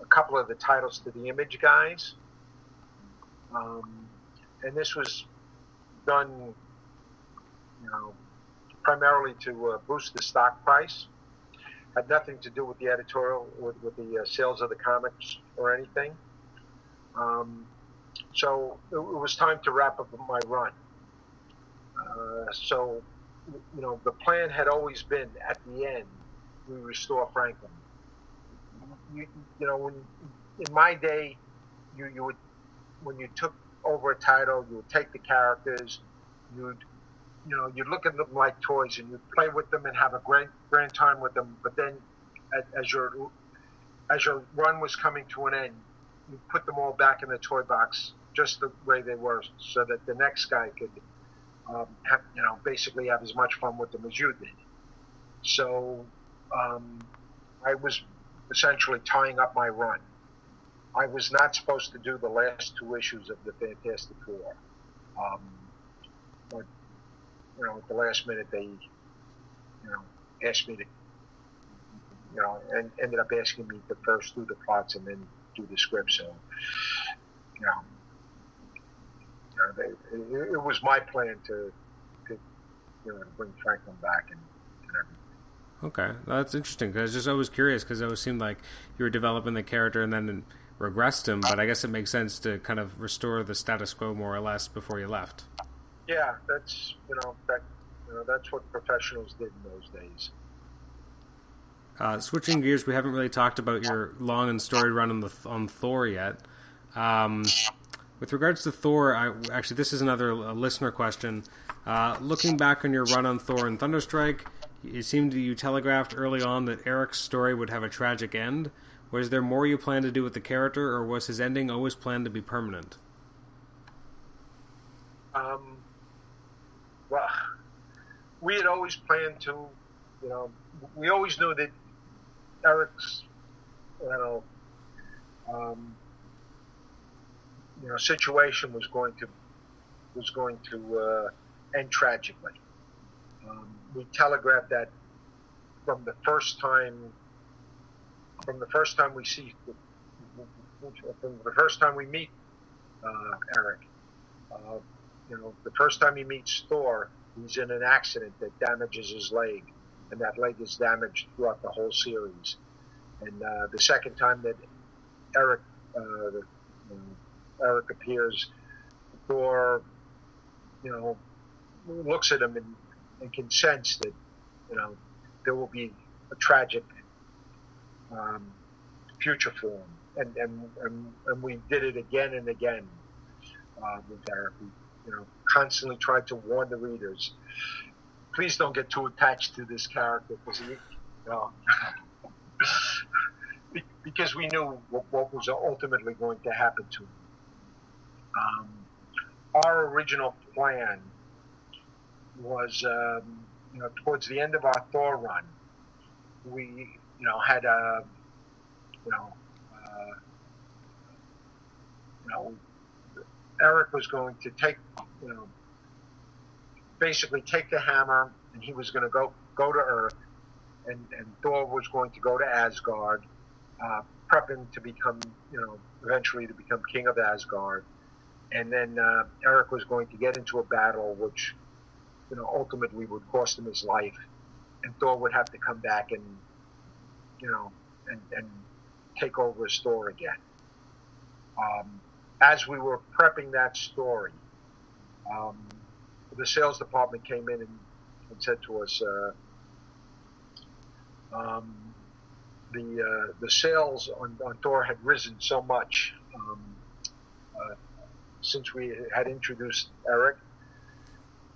a couple of the titles to the Image guys, um, and this was done, you know, primarily to uh, boost the stock price. Had nothing to do with the editorial, with, with the uh, sales of the comics or anything. Um, so it, it, was time to wrap up my run. Uh, so, you know, the plan had always been at the end, we restore Franklin. You, you know, when in my day, you, you would, when you took over a title, you would take the characters, you'd, you know, you'd look at them like toys and you'd play with them and have a great, grand time with them. But then, as, as your, as your run was coming to an end, you put them all back in the toy box just the way they were, so that the next guy could um, have, you know, basically have as much fun with them as you did. So um, I was essentially tying up my run. I was not supposed to do the last two issues of the Fantastic Four. Um, but, you know, at the last minute, they, you know, asked me to, you know, and ended up asking me to first do the plots and then do the script. So, you know, they, it, it, was my plan to, to you know, to bring Franklin back and, and everything. Okay, that's interesting because I was just always curious because it always seemed like you were developing the character and then regressed him, but I guess it makes sense to kind of restore the status quo more or less before you left. Yeah, that's you know that you know that's what professionals did in those days. Uh, switching gears, we haven't really talked about your long and storied run on the on Thor yet. Um, with regards to Thor, I, actually, this is another listener question. Uh, looking back on your run on Thor and Thunderstrike, it seemed you telegraphed early on that Eric's story would have a tragic end. Was there more you planned to do with the character, or was his ending always planned to be permanent? Um, well, we had always planned to, you know, we always knew that Eric's, you know, um, you know situation was going to was going to uh, end tragically. Um, we telegraphed that from the first time from the first time we see from the first time we meet uh, Eric. Uh, you know, the first time he meets Thor, he's in an accident that damages his leg, and that leg is damaged throughout the whole series. And uh, the second time that Eric, uh, the, Eric appears, Thor, you know, looks at him and, and can sense that, you know, there will be a tragic um, future for him. And, and, and, and, we did it again and again uh, with. We, you know, constantly tried to warn the readers, please don't get too attached to this character because you know, because we knew what, what was ultimately going to happen to him. Um, our original plan was, um, you know, towards the end of our Thor run, we, you know, had a, you know, uh, you know, Eric was going to take, you know, basically take the hammer, and he was going to go go to Earth, and, and Thor was going to go to Asgard, uh, prepping to become, you know, eventually to become king of Asgard. And then uh, Eric was going to get into a battle which, you know, ultimately would cost him his life. And Thor would have to come back and, you know, and, and take over his Thor again. Um, as we were prepping that story, um, the sales department came in and, and said to us, uh, um, the uh, the sales on, on Thor had risen so much um, uh, since we had introduced Eric,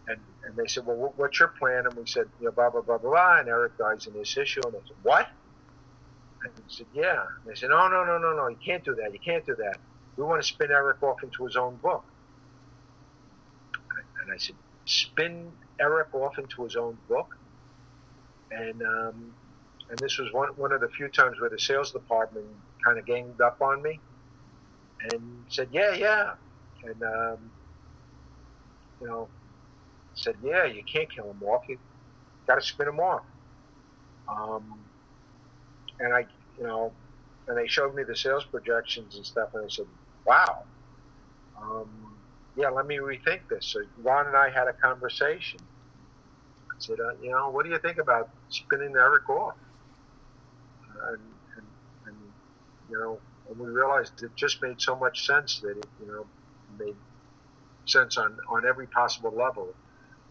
and and they said, well, what's your plan? And we said, you know, blah blah blah blah, and Eric dies in this issue, and they said, what? And we said, yeah. And they said, no no no no no, you can't do that, you can't do that. We want to spin Eric off into his own book. And I said, spin Eric off into his own book, and um, and this was one one of the few times where the sales department kind of ganged up on me and said, "Yeah, yeah," and um, you know, said, "Yeah, you can't kill him off. You got to spin him off." Um, and I, you know, and they showed me the sales projections and stuff, and I said, "Wow." Um, yeah, let me rethink this. So Ron and I had a conversation. I said, uh, you know, what do you think about spinning Eric off? and, and, and you know, and we realized it just made so much sense that it, you know, made sense on, on every possible level.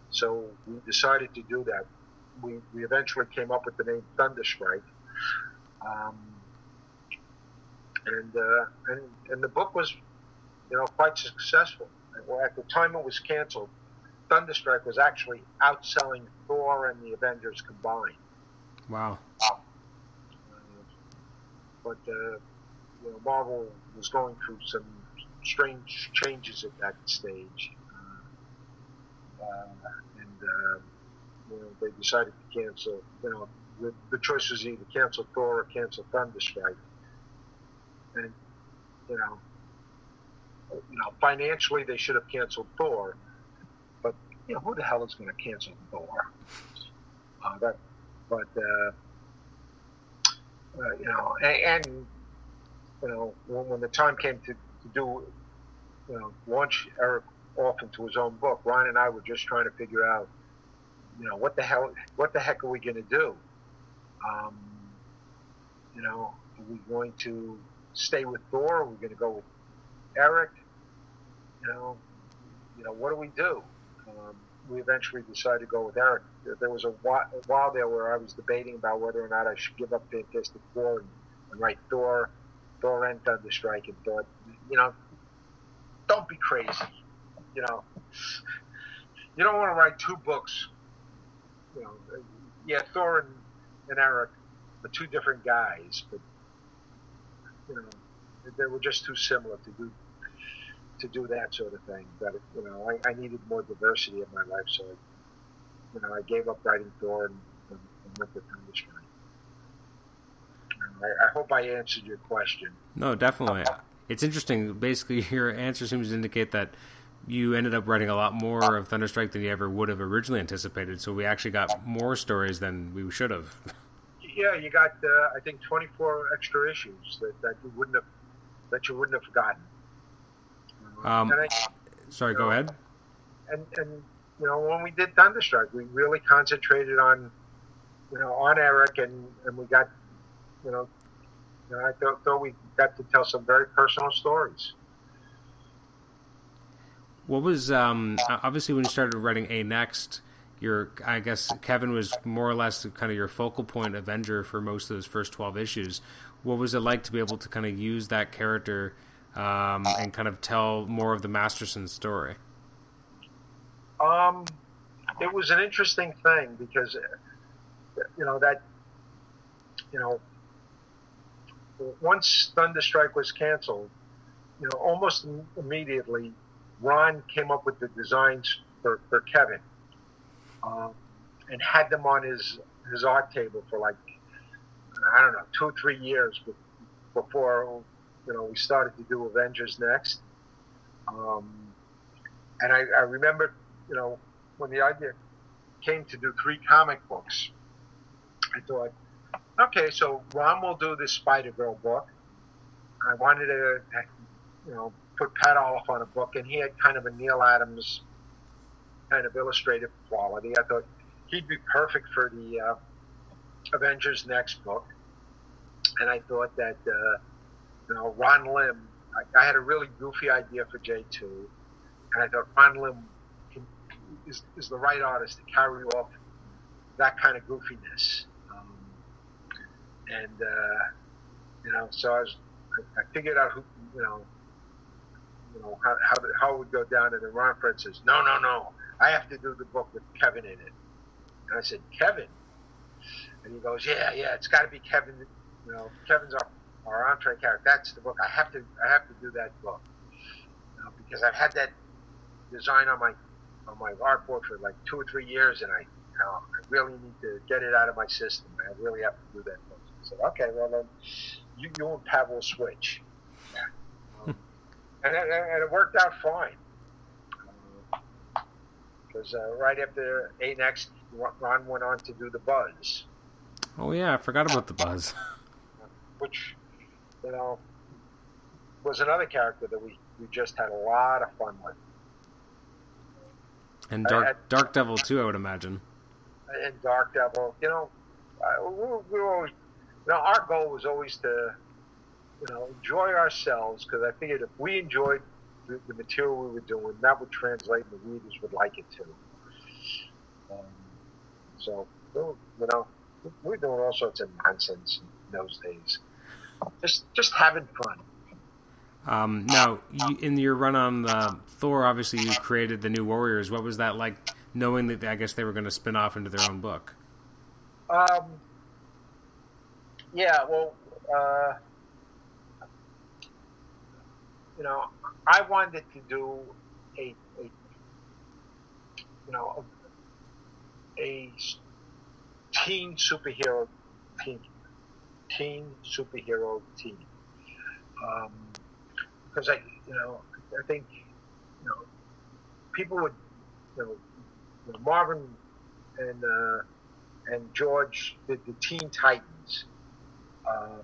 So we decided to do that. We, we eventually came up with the name Thunderstrike. Um, and, uh, and, and the book was, you know, quite successful. At the time it was canceled, Thunderstrike was actually outselling Thor and the Avengers combined. Wow but uh, you know, Marvel was going through some strange changes at that stage, uh, and uh, you know, they decided to cancel. You know, the, the choice was either cancel Thor or cancel Thunderstrike, and you know, you know, financially they should have canceled Thor, but you know, who the hell is going to cancel Thor? Uh, that, but uh, uh, you know, and, and, you know, when, when the time came to, to do, you know, launch Eric off into his own book, Ryan and I were just trying to figure out, you know, what the hell, what the heck are we going to do? Um, you know, are we going to stay with Thor? Are we going to go with Eric? You know, you know, what do we do? Um, we eventually decided to go with Eric. There was a while there where I was debating about whether or not I should give up Fantastic Four and, and write Thor, Thor and Thunderstrike, and thought, you know, don't be crazy. You know, you don't want to write two books. You know, yeah, Thor and, and Eric are two different guys, but you know, they were just too similar to do to do that sort of thing. But you know, I, I needed more diversity in my life, so I, you know, I gave up writing Thor and, and, and went to Thunderstrike. I, I hope I answered your question. No, definitely. It's interesting. Basically, your answer seems to indicate that you ended up writing a lot more of Thunderstrike than you ever would have originally anticipated. So we actually got more stories than we should have. Yeah, you got uh, I think 24 extra issues that, that you wouldn't have that you wouldn't have forgotten. Um, I, sorry, go know, ahead. And and you know when we did Thunderstrike, we really concentrated on you know on Eric, and and we got you know, you know I thought, thought we got to tell some very personal stories. What was um, obviously when you started writing A Next? Your, I guess Kevin was more or less kind of your focal point Avenger for most of those first twelve issues. What was it like to be able to kind of use that character um, and kind of tell more of the Masterson story? Um, it was an interesting thing because, you know, that, you know, once Thunderstrike was canceled, you know, almost immediately, Ron came up with the designs for, for Kevin, um, and had them on his his art table for like I don't know two or three years before you know, we started to do Avengers next. Um, and I, I remember, you know, when the idea came to do three comic books, I thought, okay, so Ron will do this Spider Girl book. I wanted to, you know, put Pat Olliffe on a book, and he had kind of a Neal Adams kind of illustrative quality. I thought he'd be perfect for the uh, Avengers next book, and I thought that uh, you know Ron Lim. I, I, had a really goofy idea for J two, and I thought Ron Lim can, is is the right artist to carry off that kind of goofiness. And uh, you know, so I was I, I figured out who you know you know how how, how it would go down, and then Ron Frenz says, "No, no, no, I have to do the book with Kevin in it." And I said, "Kevin," and he goes, "Yeah, yeah, it's got to be Kevin. You know, Kevin's our our entree character. That's the book. I have to I have to do that book you know, because I've had that design on my on my artboard for like two or three years, and I I really need to get it out of my system. I really have to do that book." I said, "Okay, well then." You, you and Pat will switch. Um, and, and, it worked out fine. Because uh, right after A Next, Ron went on to do the Buzz. Oh yeah, I forgot about the Buzz. Which, you know, was another character that we, we just had a lot of fun with. And Dark had, Dark Devil too, I would imagine. And Dark Devil, you know, uh, we, we were always, you know, our goal was always to you know, enjoy ourselves because I figured if we enjoyed the, the, material we were doing, that would translate and the readers would like it too. Um, so, you know, we are doing all sorts of nonsense in those days. Just, just having fun. Um, now, you, in your run on uh, Thor, obviously you created the New Warriors. What was that like, knowing that I guess they were going to spin off into their own book? Um, yeah, well, uh, you know, I wanted to do a, a you know, a, a teen superhero team, teen superhero team. Um, because I, you know, I think, you know, people would, you know Marvin and uh, and George did the Teen Titans. Um,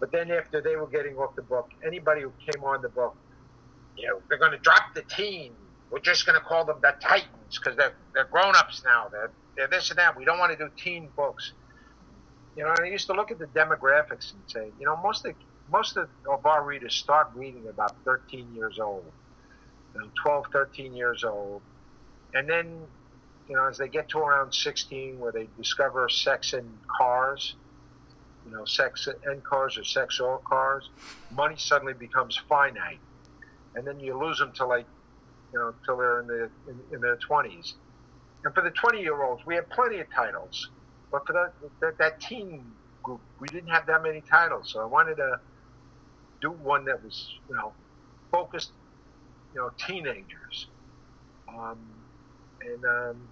but then after they were getting off the book, anybody who came on the book, you know, they're going to drop the teen. We're just going to call them the Titans because they're they're grown ups now. They're they're this and that. We don't want to do teen books. You know, and I used to look at the demographics and say, you know, most of most of our readers start reading about 13 years old, you know, 12, 13 years old, and then, you know, as they get to around 16, where they discover sex in cars, you know, sex and cars or sex or cars, money suddenly becomes finite, and then you lose them to like, you know, till they're in the in, in their twenties. And for the twenty-year-olds, we have plenty of titles, but for that, that that teen group, we didn't have that many titles. So I wanted to do one that was, you know, focused, you know, teenagers. Um, and um,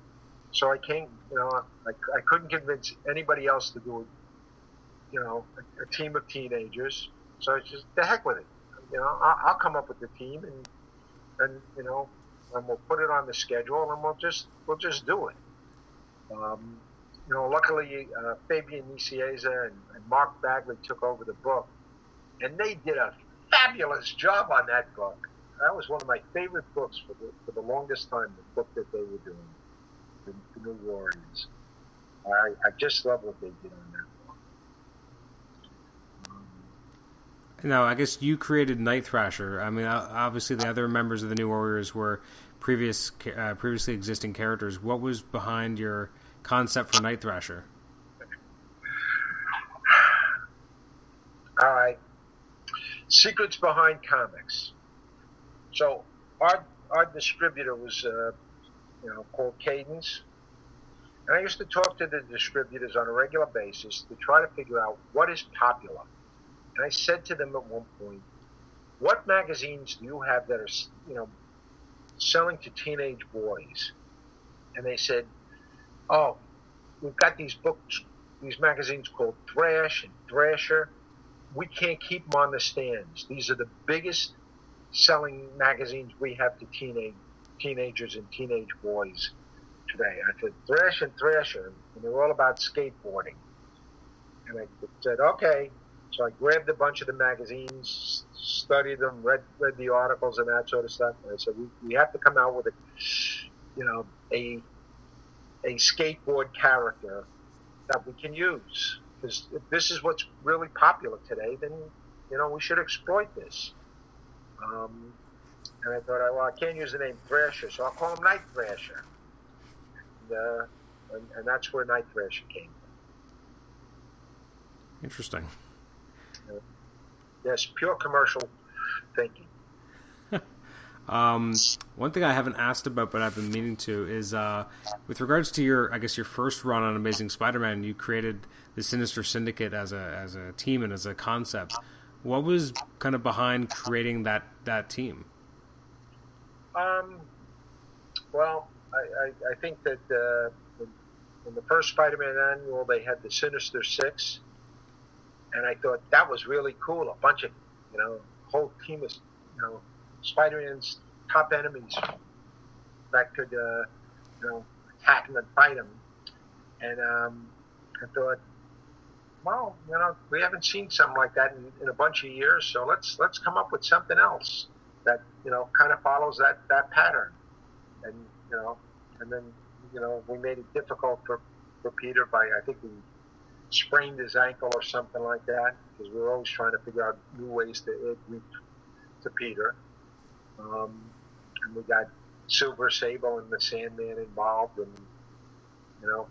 so I came, you know, I, I couldn't convince anybody else to do it you know, a, a team of teenagers. So it's just the heck with it. You know, I'll, I'll come up with the team and and you know, and we'll put it on the schedule and we'll just we'll just do it. Um, you know, luckily uh, Fabian Nicieza and, and Mark Bagley took over the book, and they did a fabulous job on that book. That was one of my favorite books for the, for the longest time. The book that they were doing, the, the New Warriors. I, I just love what they did on that. No, I guess you created Night Thrasher. I mean, obviously the other members of the New Warriors were previous, uh, previously existing characters. What was behind your concept for Night Thrasher? All right, secrets behind comics. So our our distributor was, uh, you know, called Cadence, and I used to talk to the distributors on a regular basis to try to figure out what is popular and I said to them at one point, what magazines do you have that are, you know, selling to teenage boys? And they said, oh, we've got these books, these magazines called Thrash and Thrasher. We can't keep them on the stands. These are the biggest selling magazines we have to teenage teenagers and teenage boys today. I said Thrash and Thrasher, and they're all about skateboarding. And I said, okay. So I grabbed a bunch of the magazines, studied them, read read the articles and that sort of stuff. And I said, we, we have to come out with a, you know, a a skateboard character that we can use. Because if this is what's really popular today, then you know we should exploit this. Um, and I thought, well, I can't use the name Thrasher, so I'll call him Night Thrasher. And, uh, and, and that's where Night Thrasher came from. Interesting. Yes, pure commercial thinking. um, one thing I haven't asked about, but I've been meaning to, is uh, with regards to your, I guess, your first run on Amazing Spider-Man, you created the Sinister Syndicate as a as a team and as a concept. What was kind of behind creating that that team? Um, well, I, I, I think that uh, in, in the first Spider-Man annual, they had the Sinister Six and I thought that was really cool. A bunch of, you know, whole team of, you know, Spider-Man's top enemies that could, uh, you know, attack him and fight him. And um, I thought, well, you know, we haven't seen something like that in, in a bunch of years, so let's let's come up with something else that you know kind of follows that that pattern. And you know, and then you know, we made it difficult for for Peter by I think we sprained his ankle or something like that because we were always trying to figure out new ways to add to Peter. Um, and we got Silver Sable and the Sandman involved, and you know,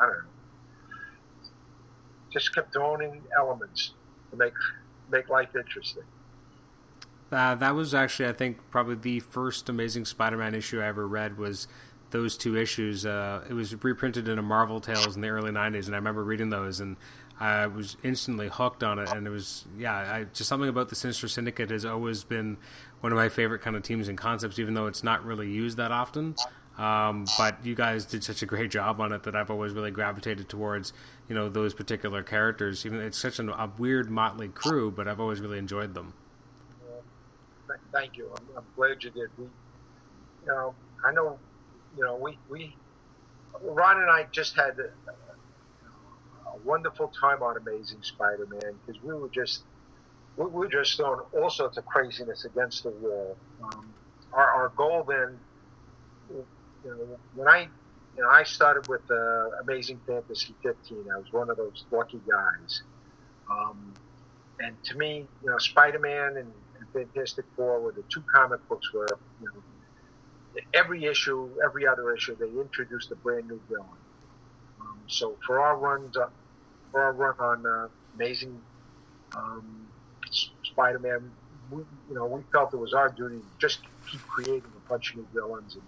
I don't know, just kept throwing in elements to make make life interesting. Uh, that was actually, I think, probably the first Amazing Spider-Man issue I ever read was those two issues. Uh, it was reprinted in a Marvel Tales in the early '90s, and I remember reading those, and I was instantly hooked on it. And it was, yeah, I, just something about the Sinister Syndicate has always been one of my favorite kind of teams and concepts, even though it's not really used that often. Um, but you guys did such a great job on it that I've always really gravitated towards, you know, those particular characters. Even it's such an, a weird motley crew, but I've always really enjoyed them. Thank you. I'm, I'm glad you did. We, you know, I know you know, we, we Ron and I just had a, a wonderful time on Amazing Spider-Man because we were just we were just throwing all sorts of craziness against the wall. Um, our, our goal then, you know, when I you know, I started with uh, Amazing Fantasy 15. I was one of those lucky guys. Um, and to me, you know, Spider-Man and, and Fantastic Four were the two comic books where, you know, every issue, every other issue, they introduced a brand new villain. Um, so for our runs, uh, for our run on uh, Amazing um, Spider-Man, we, you know, we felt it was our duty to just keep creating a bunch of new villains, and,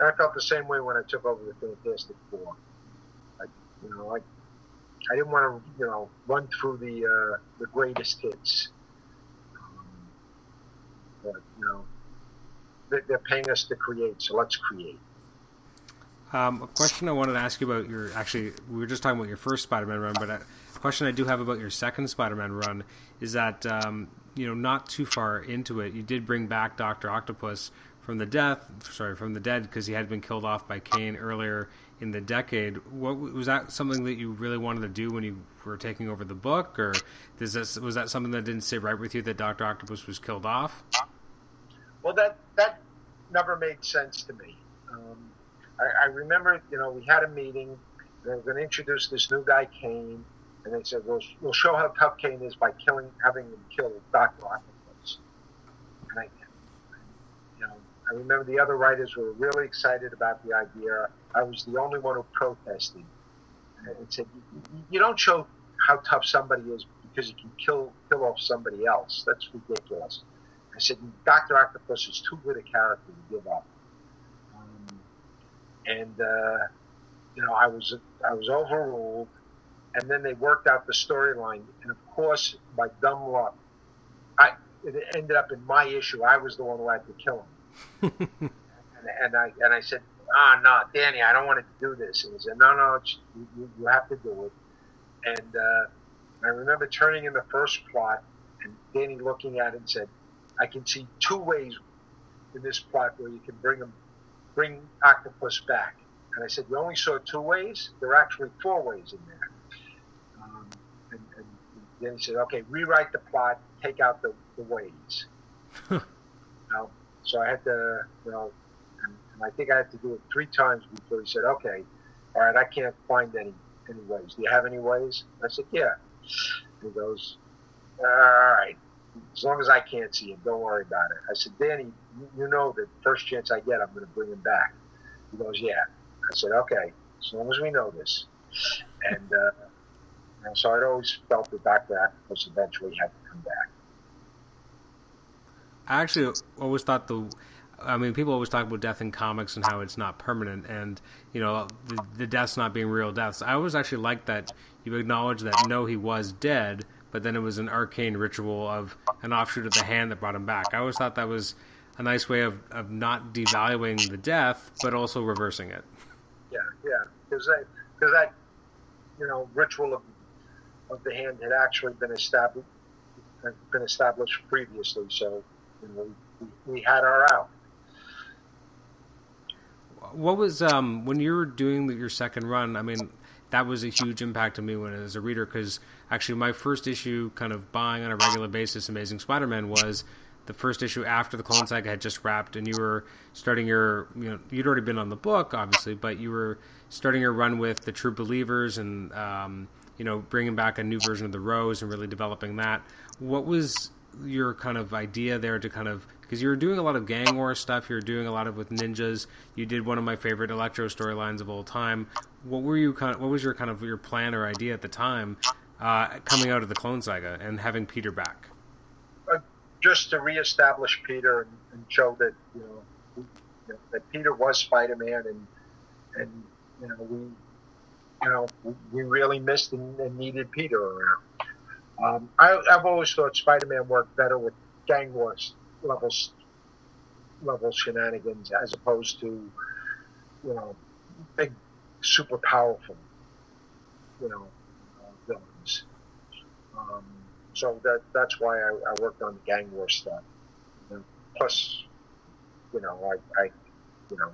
I felt the same way when I took over the Fantastic Four. I, you know, I, I didn't want to, you know, run through the uh, the greatest hits. Um, but you know, they're paying us to create, so let's create. Um, a question I wanted to ask you about your actually we were just talking about your first Spider-Man run, but a question I do have about your second Spider-Man run is that um, you know not too far into it, you did bring back Doctor Octopus from the death, sorry, from the dead because he had been killed off by Kaine earlier in the decade. What was that something that you really wanted to do when you were taking over the book, or this, was that something that didn't sit right with you that Doctor Octopus was killed off? Well, that that never made sense to me. Um, I, I remember, you know, we had a meeting. They were going to introduce this new guy, Kaine, and they said, "We'll we'll show how tough Kaine is by killing, having him kill Doctor Octopus." And I, you know, I remember the other writers were really excited about the idea. I was the only one who protested and said, "You don't show how tough somebody is because he can kill kill off somebody else. That's ridiculous." I said, Dr. Octopus is too good a character to give up. Um, and, uh, you know, I was, I was overruled. And then they worked out the storyline. And of course, by dumb luck, I, it ended up in my issue. I was the one who had to kill him. and, and, I, and I said, ah, oh, no, Danny, I don't want to do this. And he said, no, no, you, you have to do it. And, uh, I remember turning in the first plot and Danny looking at it and said, I can see two ways in this plot where you can bring them, bring octopus back. And I said, you only saw two ways. There are actually four ways in there. Um, and then he said, okay, rewrite the plot, take out the, the ways. you know? So I had to, you know, and, and I think I had to do it three times before he said, okay, all right, I can't find any any ways. Do you have any ways? I said, yeah. He goes, all right, as long as I can't see him, don't worry about it. I said, Danny, you know that first chance I get, I'm going to bring him back. He goes, yeah. I said, okay, as long as we know this. And, uh, and so I'd always felt that Dr. Octopus eventually had to come back. I actually always thought the I mean, people always talk about death in comics and how it's not permanent, and you know, the, the deaths not being real deaths. I always actually like that you acknowledge that no, he was dead, but then it was an arcane ritual of an offshoot of the hand that brought him back. I always thought that was a nice way of, of not devaluing the death, but also reversing it. Yeah, yeah, because that, cause that, you know, ritual of, of the hand had actually been established, been established previously. So, you know, we, we had our out what was um, when you were doing your second run? I mean, that was a huge impact to me when as a reader because actually my first issue, kind of buying on a regular basis, Amazing Spider-Man was the first issue after the Clone Saga had just wrapped, and you were starting your you know you'd already been on the book obviously, but you were starting your run with the True Believers and um, you know bringing back a new version of the Rose and really developing that. What was your kind of idea there to kind of because you were doing a lot of gang war stuff. You were doing a lot of with ninjas. You did one of my favorite Electro storylines of all time. What were you kind of? What was your kind of your plan or idea at the time, uh, coming out of the Clone Saga and having Peter back? Uh, just to reestablish Peter and, and show that you know, we, you know, that Peter was Spider Man and and you know we you know we really missed and, and needed Peter around. Um, I, have always thought Spider Man worked better with gang wars level level shenanigans as opposed to you know big super powerful you know uh, villains. Um, so that that's why I, I, worked on the gang war stuff. And plus, you know, I, I you know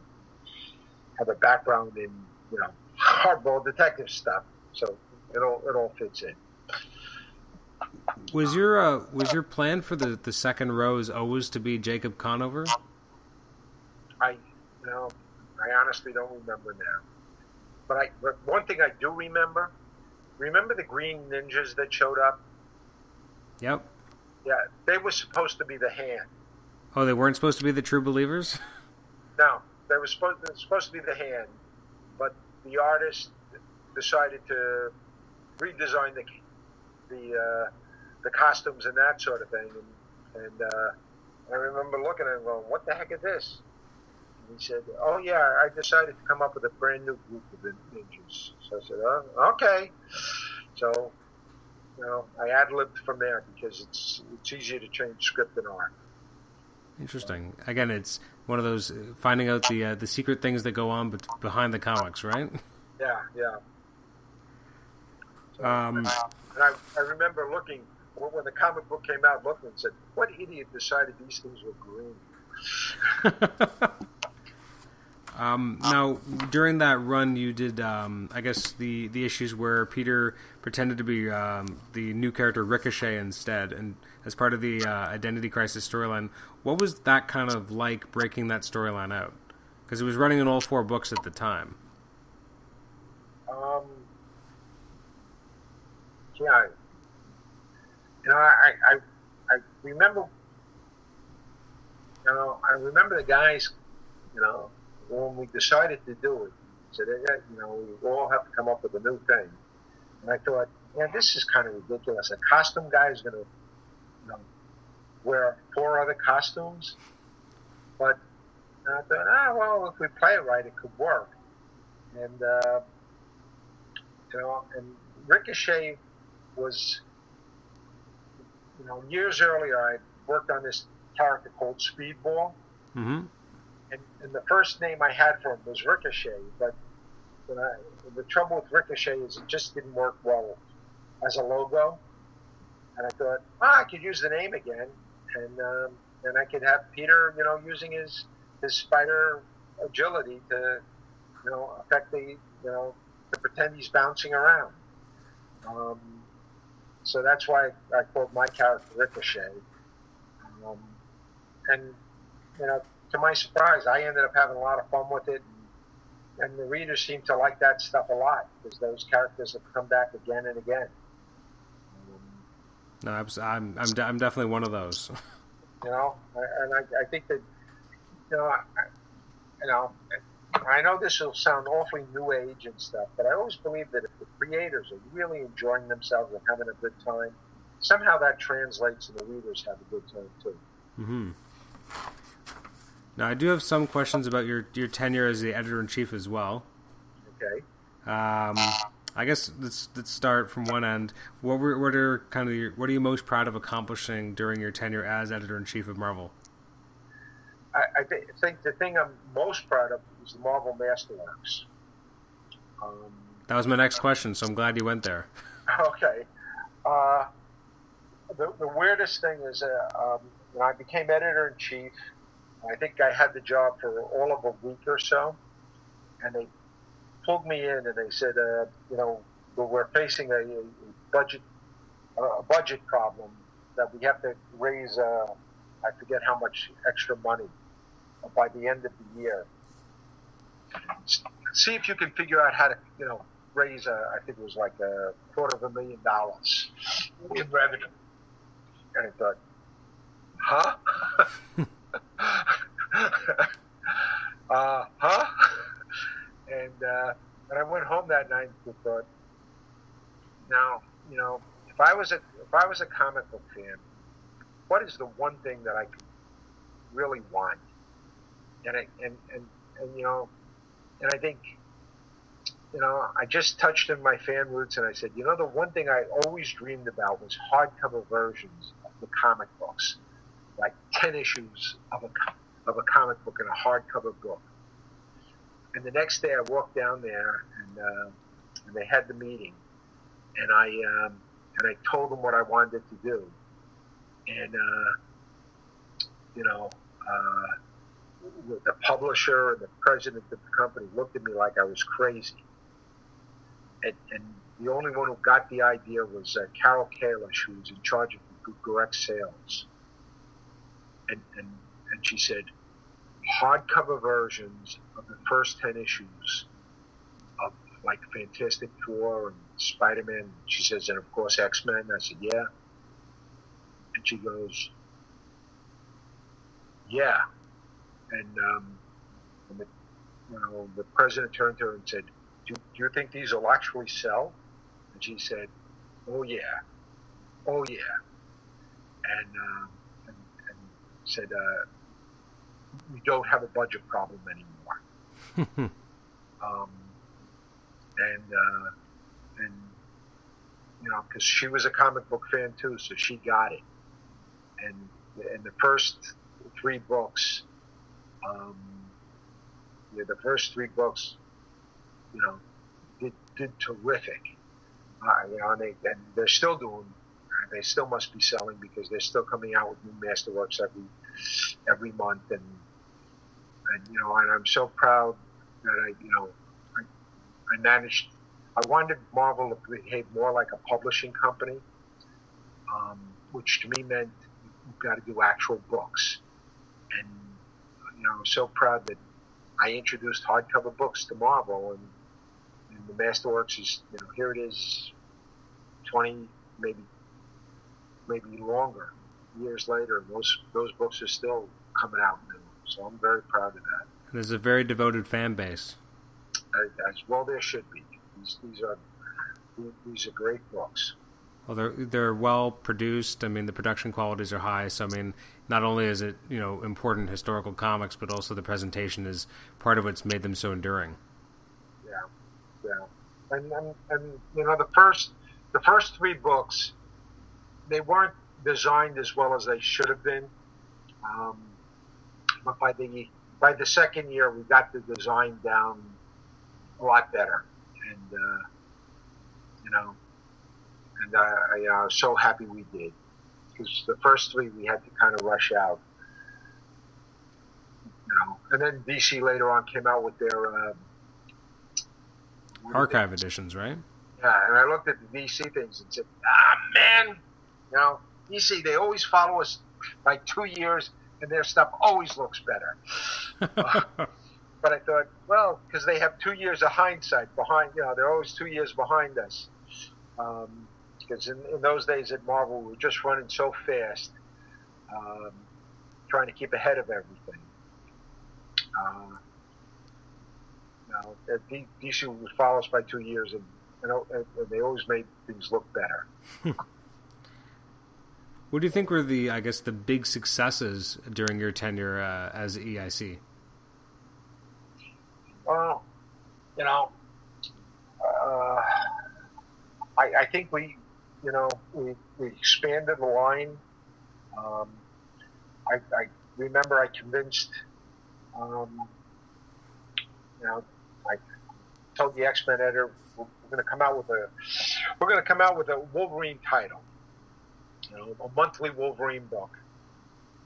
have a background in you know hardball detective stuff, so it all it all fits in. Was your uh, was your plan for the, the second rose always to be Jacob Conover? I know I honestly don't remember now, but I but one thing I do remember. Remember the green ninjas that showed up? Yep. Yeah, they were supposed to be the hand. Oh, they weren't supposed to be the true believers. No, they were supposed they were supposed to be the hand, but the artist decided to redesign the the uh, the costumes and that sort of thing. And, and uh, I remember looking at him going, what the heck is this? And he said, oh, yeah, I decided to come up with a brand new group of ninjas. So I said, oh, okay. So, you know, I ad-libbed from there because it's, it's easier to change script than art. Interesting. Again, it's one of those uh, finding out the uh, the secret things that go on behind the comics, right? Yeah, yeah. So, um, and I, I remember looking when the comic book came out, and said, "What idiot decided these things were green?" um, now, during that run, you did, um, I guess, the the issues where Peter pretended to be um, the new character Ricochet instead, and as part of the uh, Identity Crisis storyline. What was that kind of like breaking that storyline out? Because it was running in all four books at the time. Um, yeah, you know, I, I, I remember, you know, I remember the guys, you know, when we decided to do it, said, yeah, you know, we all have to come up with a new thing. And I thought, yeah, this is kind of ridiculous. A costume guy is going to, you know, wear four other costumes. But I thought, ah, well, if we play it right, it could work. And, uh, you know, and Ricochet was you know, years earlier, I worked on this character called Speedball. Mm-hmm. And, and the first name I had for him was Ricochet, but I, the trouble with Ricochet is it just didn't work well as a logo. And I thought, ah, I could use the name again, and um, and I could have Peter, you know, using his his spider agility to, you know, affect the, you know, to pretend he's bouncing around. Um, so that's why I quote my character Ricochet. Um, and you know, to my surprise, I ended up having a lot of fun with it, and, and the readers seem to like that stuff a lot because those characters have come back again and again. No, I'm I'm I'm, de- I'm definitely one of those. You know, and I, I think that you know, I, you know, I know this will sound awfully new age and stuff, but I always believe that if the creators are really enjoying themselves and having a good time, somehow that translates and the readers have a good time too. Mm-hmm. Now, I do have some questions about your your tenure as the editor in chief as well. Okay. Um, I guess let's let's start from one end. What were what are kind of your, what are you most proud of accomplishing during your tenure as editor in chief of Marvel? I, I th- think the thing I'm most proud of is the Marvel Masterworks. Um, that was my next question, so I'm glad you went there. Okay. Uh, the, the weirdest thing is uh, um, when I became editor in chief, I think I had the job for all of a week or so, and they pulled me in and they said, uh, you know, we're facing a, a budget a budget problem that we have to raise. Uh, I forget how much extra money by the end of the year. See if you can figure out how to, you know, raise. A, I think it was like a quarter of a million dollars in revenue. And I thought, huh? uh, huh? And uh, and I went home that night and thought, now you know, if I was a if I was a comic book fan, what is the one thing that I could really want? And I, and and and you know, and I think, you know, I just touched in my fan roots, and I said, you know, the one thing I always dreamed about was hardcover versions of the comic books, like ten issues of a of a comic book in a hardcover book. And the next day I walked down there and, uh, and they had the meeting. And I, um, and I told them what I wanted to do. And, uh, you know, uh, the publisher and the president of the company looked at me like I was crazy. And, and the only one who got the idea was uh, Carol Kalish, who was in charge of direct sales. And, and, and she said, hardcover versions of the first 10 issues of like Fantastic Four and Spider Man. She says, and of course X Men. I said, yeah. And she goes, yeah. And, um, and the, you know, the president turned to her and said, do, do you think these will actually sell? And she said, oh yeah. Oh yeah. And, um, and, and said, uh, we don't have a budget problem anymore. um, and uh, and you know, because she was a comic book fan too, so she got it. And in the first three books, um, yeah, the first three books, you know, did did terrific. Uh, you know, and they and they're still doing. They still must be selling because they're still coming out with new masterworks every every month, and and you know, and I'm so proud that I, you know, I, I managed. I wanted Marvel to behave more like a publishing company, um, which to me meant you've got to do actual books. And you know, I'm so proud that I introduced hardcover books to Marvel, and, and the Masterworks is, you know, here it is, 20, maybe, maybe longer years later, and those those books are still coming out new. So I'm very proud of that. There's a very devoted fan base. As well, there should be. These, these are these are great books. Well, they're they're well produced. I mean, the production qualities are high. So, I mean, not only is it you know important historical comics, but also the presentation is part of what's made them so enduring. Yeah, yeah, and and, and you know the first the first three books, they weren't designed as well as they should have been. Um, but by the by the second year, we got the design down a lot better, and uh, you know, and I, I uh, so happy we did because the first three we had to kind of rush out, you know, and then DC later on came out with their uh, archive editions, right? Yeah, and I looked at the DC things and said, ah, man, you know, DC, they always follow us by two years, and their stuff always looks better. but I thought, well, because they have two years of hindsight behind, you know, they're always two years behind us. Because um, in, in, those days at Marvel, we were just running so fast, um, trying to keep ahead of everything. Uh, you know, DC would follow us by two years, and, and, and they always made things look better. what do you think were the, I guess, the big successes during your tenure uh, as EIC? Well, you know, uh, I, I, think we, you know, we, we expanded the line. Um, I, I, remember I convinced, um, you know, I told the X Men editor we're, we're going to come out with a, we're going to come out with a Wolverine title, you know, a monthly Wolverine book.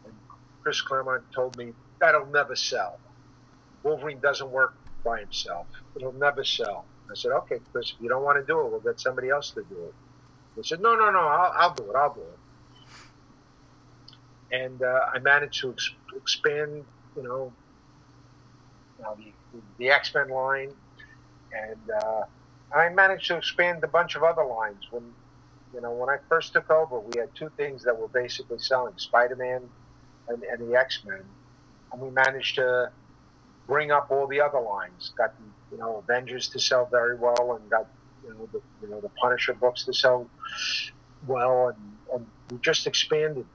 And Chris Claremont told me that'll never sell. Wolverine doesn't work by himself. It'll never sell. I said, okay, Chris, if you don't want to do it, we'll get somebody else to do it. He said, no, no, no, I'll, I'll do it. I'll do it. And uh, I managed to ex- expand, you know, know the, the X Men line, and uh, I managed to expand a bunch of other lines. When you know, when I first took over, we had two things that were basically selling: Spider Man and, and the X Men, and we managed to bring up all the other lines. Got you know Avengers to sell very well, and got you know the you know the Punisher books to sell well, and, and we just expanded,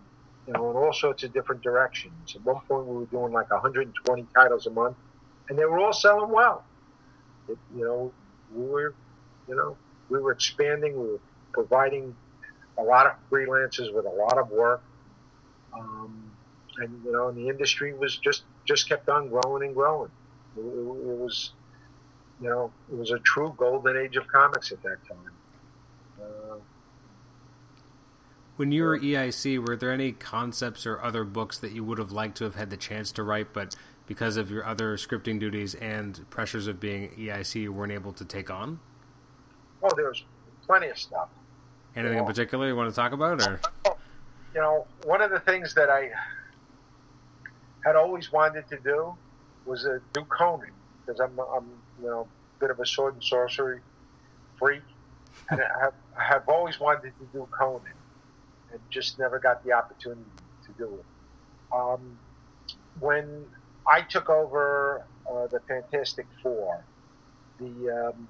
you know, in all sorts of different directions. At one point, we were doing like 120 titles a month, and they were all selling well. It, you know, we were, you know, we were expanding. We were providing a lot of freelancers with a lot of work. Um, and you know, and the industry was just just kept on growing and growing. It, it, it, was, you know, it was a true golden age of comics at that time. Uh, when you were EIC, were there any concepts or other books that you would have liked to have had the chance to write, but because of your other scripting duties and pressures of being EIC, you weren't able to take on? Oh, there was plenty of stuff. Anything you know, in particular you want to talk about, or? You know, one of the things that I had always wanted to do was uh, do Conan because I'm, I'm, you know, a bit of a sword and sorcery freak, and I have, I have always wanted to do Conan, and just never got the opportunity to do it. Um, when I took over uh, the Fantastic Four, the um,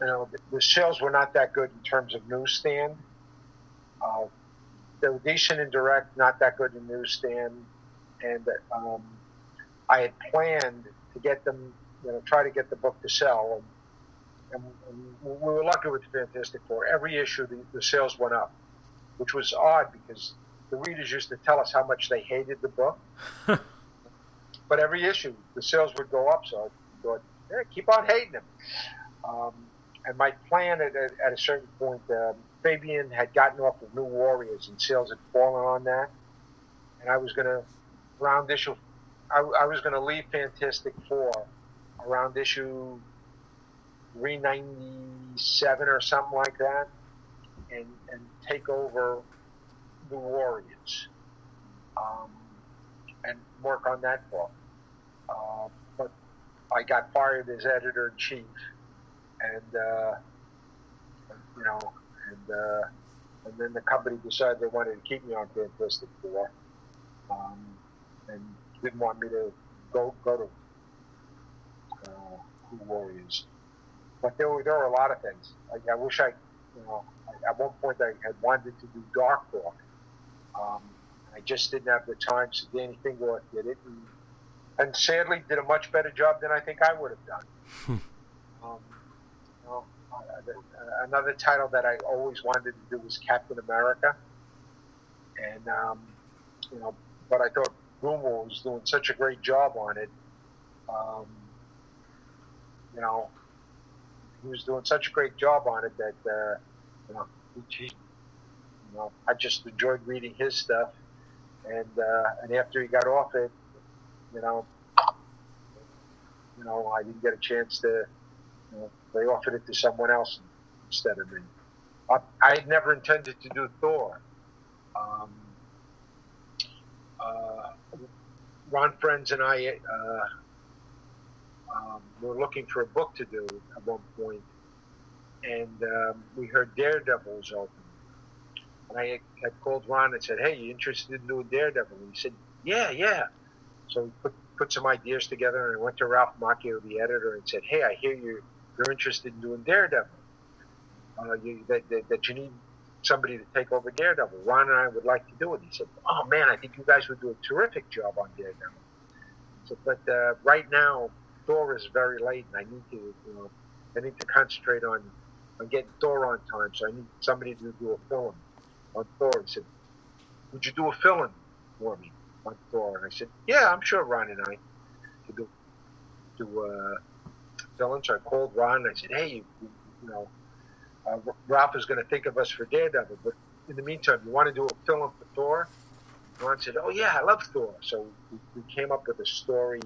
you know the, the, sales were not that good in terms of newsstand. Uh, they were decent in direct, not that good in newsstand, and um, I had planned to get them, you know, try to get the book to sell, and, and, we were lucky with the Fantastic Four. Every issue, the, the sales went up, which was odd because the readers used to tell us how much they hated the book. but every issue, the sales would go up, so I thought, yeah, keep on hating them. Um, and my plan at, at, at a certain point, um, Fabian had gotten off of New Warriors and sales had fallen on that. And I was going to, around issue, I, I was going to leave Fantastic Four around issue 397 or something like that and, and take over the Warriors um, and work on that book. Uh, but I got fired as editor in chief, and uh, you know, and uh, and then the company decided they wanted to keep me on Fantastic Four, um, and didn't want me to go go to uh, Warriors. But there were there were a lot of things. Like I wish I, you know, at one point I had wanted to do Darkhawk. Um, I just didn't have the time, so Danny Fingeroth did it, and, and sadly did a much better job than I think I would have done. um, you know, another title that I always wanted to do was Captain America, and um, you know, but I thought Gruenwald was doing such a great job on it. Um, you know, he was doing such a great job on it that uh, you know, he, you know, I just enjoyed reading his stuff, and uh, and after he got off it, you know, you know, I didn't get a chance to you know, they offered it to someone else instead of me. I, I had never intended to do Thor. Um, uh, Ron Frenz and I uh, um, were looking for a book to do at one point, and um, we heard Daredevil was open. And I had called Ron and said, "Hey, you interested in doing Daredevil?" And he said, "Yeah, yeah." So we put put some ideas together, and I went to Ralph Macchio, the editor, and said, "Hey, I hear you you're interested in doing Daredevil. Uh, you, that, that, that you need somebody to take over Daredevil. Ron and I would like to do it." He said, "Oh man, I think you guys would do a terrific job on Daredevil." So, but uh, right now, Thor is very late, and I need to, you know, I need to concentrate on on getting Thor on time. So I need somebody to do a fill-in on Thor. He said, "Would you do a fill-in for me on Thor?" And I said, "Yeah, I'm sure Ron and I could do do uh, villain." So I called Ron and I said, "Hey, you, you know, uh, Ralph is going to think of us for Daredevil, but in the meantime, you want to do a fill-in for Thor?" Ron said, "Oh yeah, I love Thor." So we, we came up with a story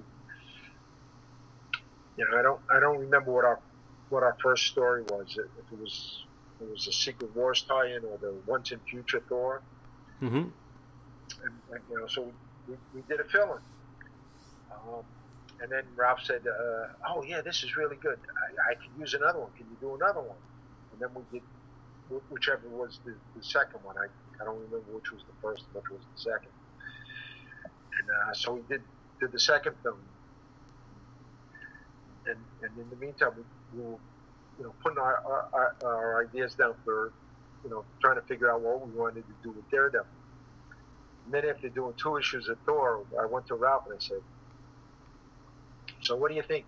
you know, I don't I don't remember what our what our first story was. If it was it was a Secret Wars tie-in or the Once and Future Thor. Mm-hmm. And, and, you know, so we, we did a fill-in. Um, and then Ralph said, uh, "Oh yeah, this is really good. I, I can use another one. Can you do another one?" And then we did whichever was the, the second one. I, I don't remember which was the first, which was the second. And uh, so we did did the second fill-in and, and in the meantime, we, will you know, putting our, our, our, ideas down for, you know, trying to figure out what we wanted to do with Daredevil. And then after doing two issues of Thor, I went to Ralph and I said, "So what do you think?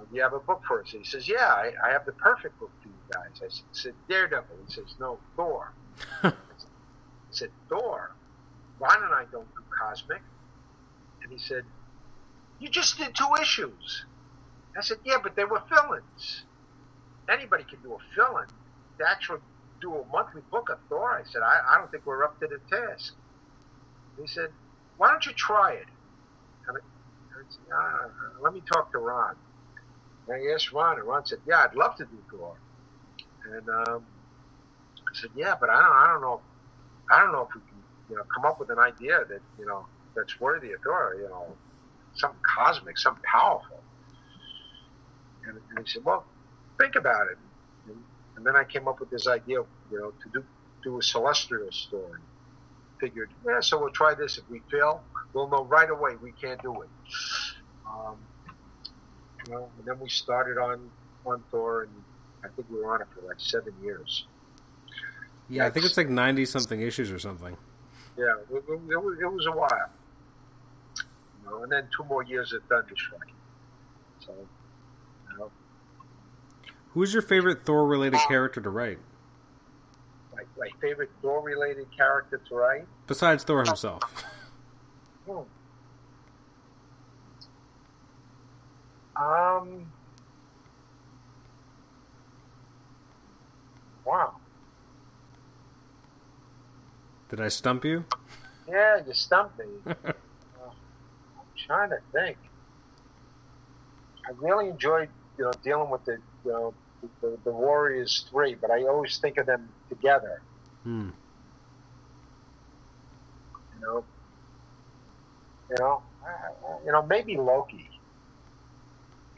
You, you, know, do you have a book for us?" He says, "Yeah, I, I have the perfect book for you guys." I said, "Daredevil." He says, "No, Thor." I said, "Thor." Ron and I don't do cosmic. And he said, "You just did two issues." I said, yeah, but they were fill-ins. Anybody can do a fill-in. To actually do a monthly book of Thor, I said, I, I don't think we're up to the task. He said, why don't you try it? And I, I said, ah, let me talk to Ron. And I asked Ron, and Ron said, yeah, I'd love to do Thor. And um, I said, yeah, but I don't, I don't know, I don't know if we can, you know, come up with an idea that, you know, that's worthy of Thor, you know, something cosmic, something powerful. And, and he said, well, think about it. And, and, then I came up with this idea, you know, to do, do a celestial story. Figured, yeah, so we'll try this. If we fail, we'll know right away we can't do it. Um, you know, and then we started on, on Thor, and I think we were on it for like seven years. Yeah, I think it's like 90 something issues or something. Yeah, it, it, it, was, it was a while. You know, and then two more years at Thunderstrike. So Who's your favorite Thor related character to write? My, my favorite Thor related character to write? Besides Thor himself. Hmm. Um. Wow. Did I stump you? Yeah, you stumped me. uh, I'm trying to think. I really enjoyed, you know, dealing with the you know, the, the Warriors three, but I always think of them together. Hmm. You know, you know, you know, maybe Loki,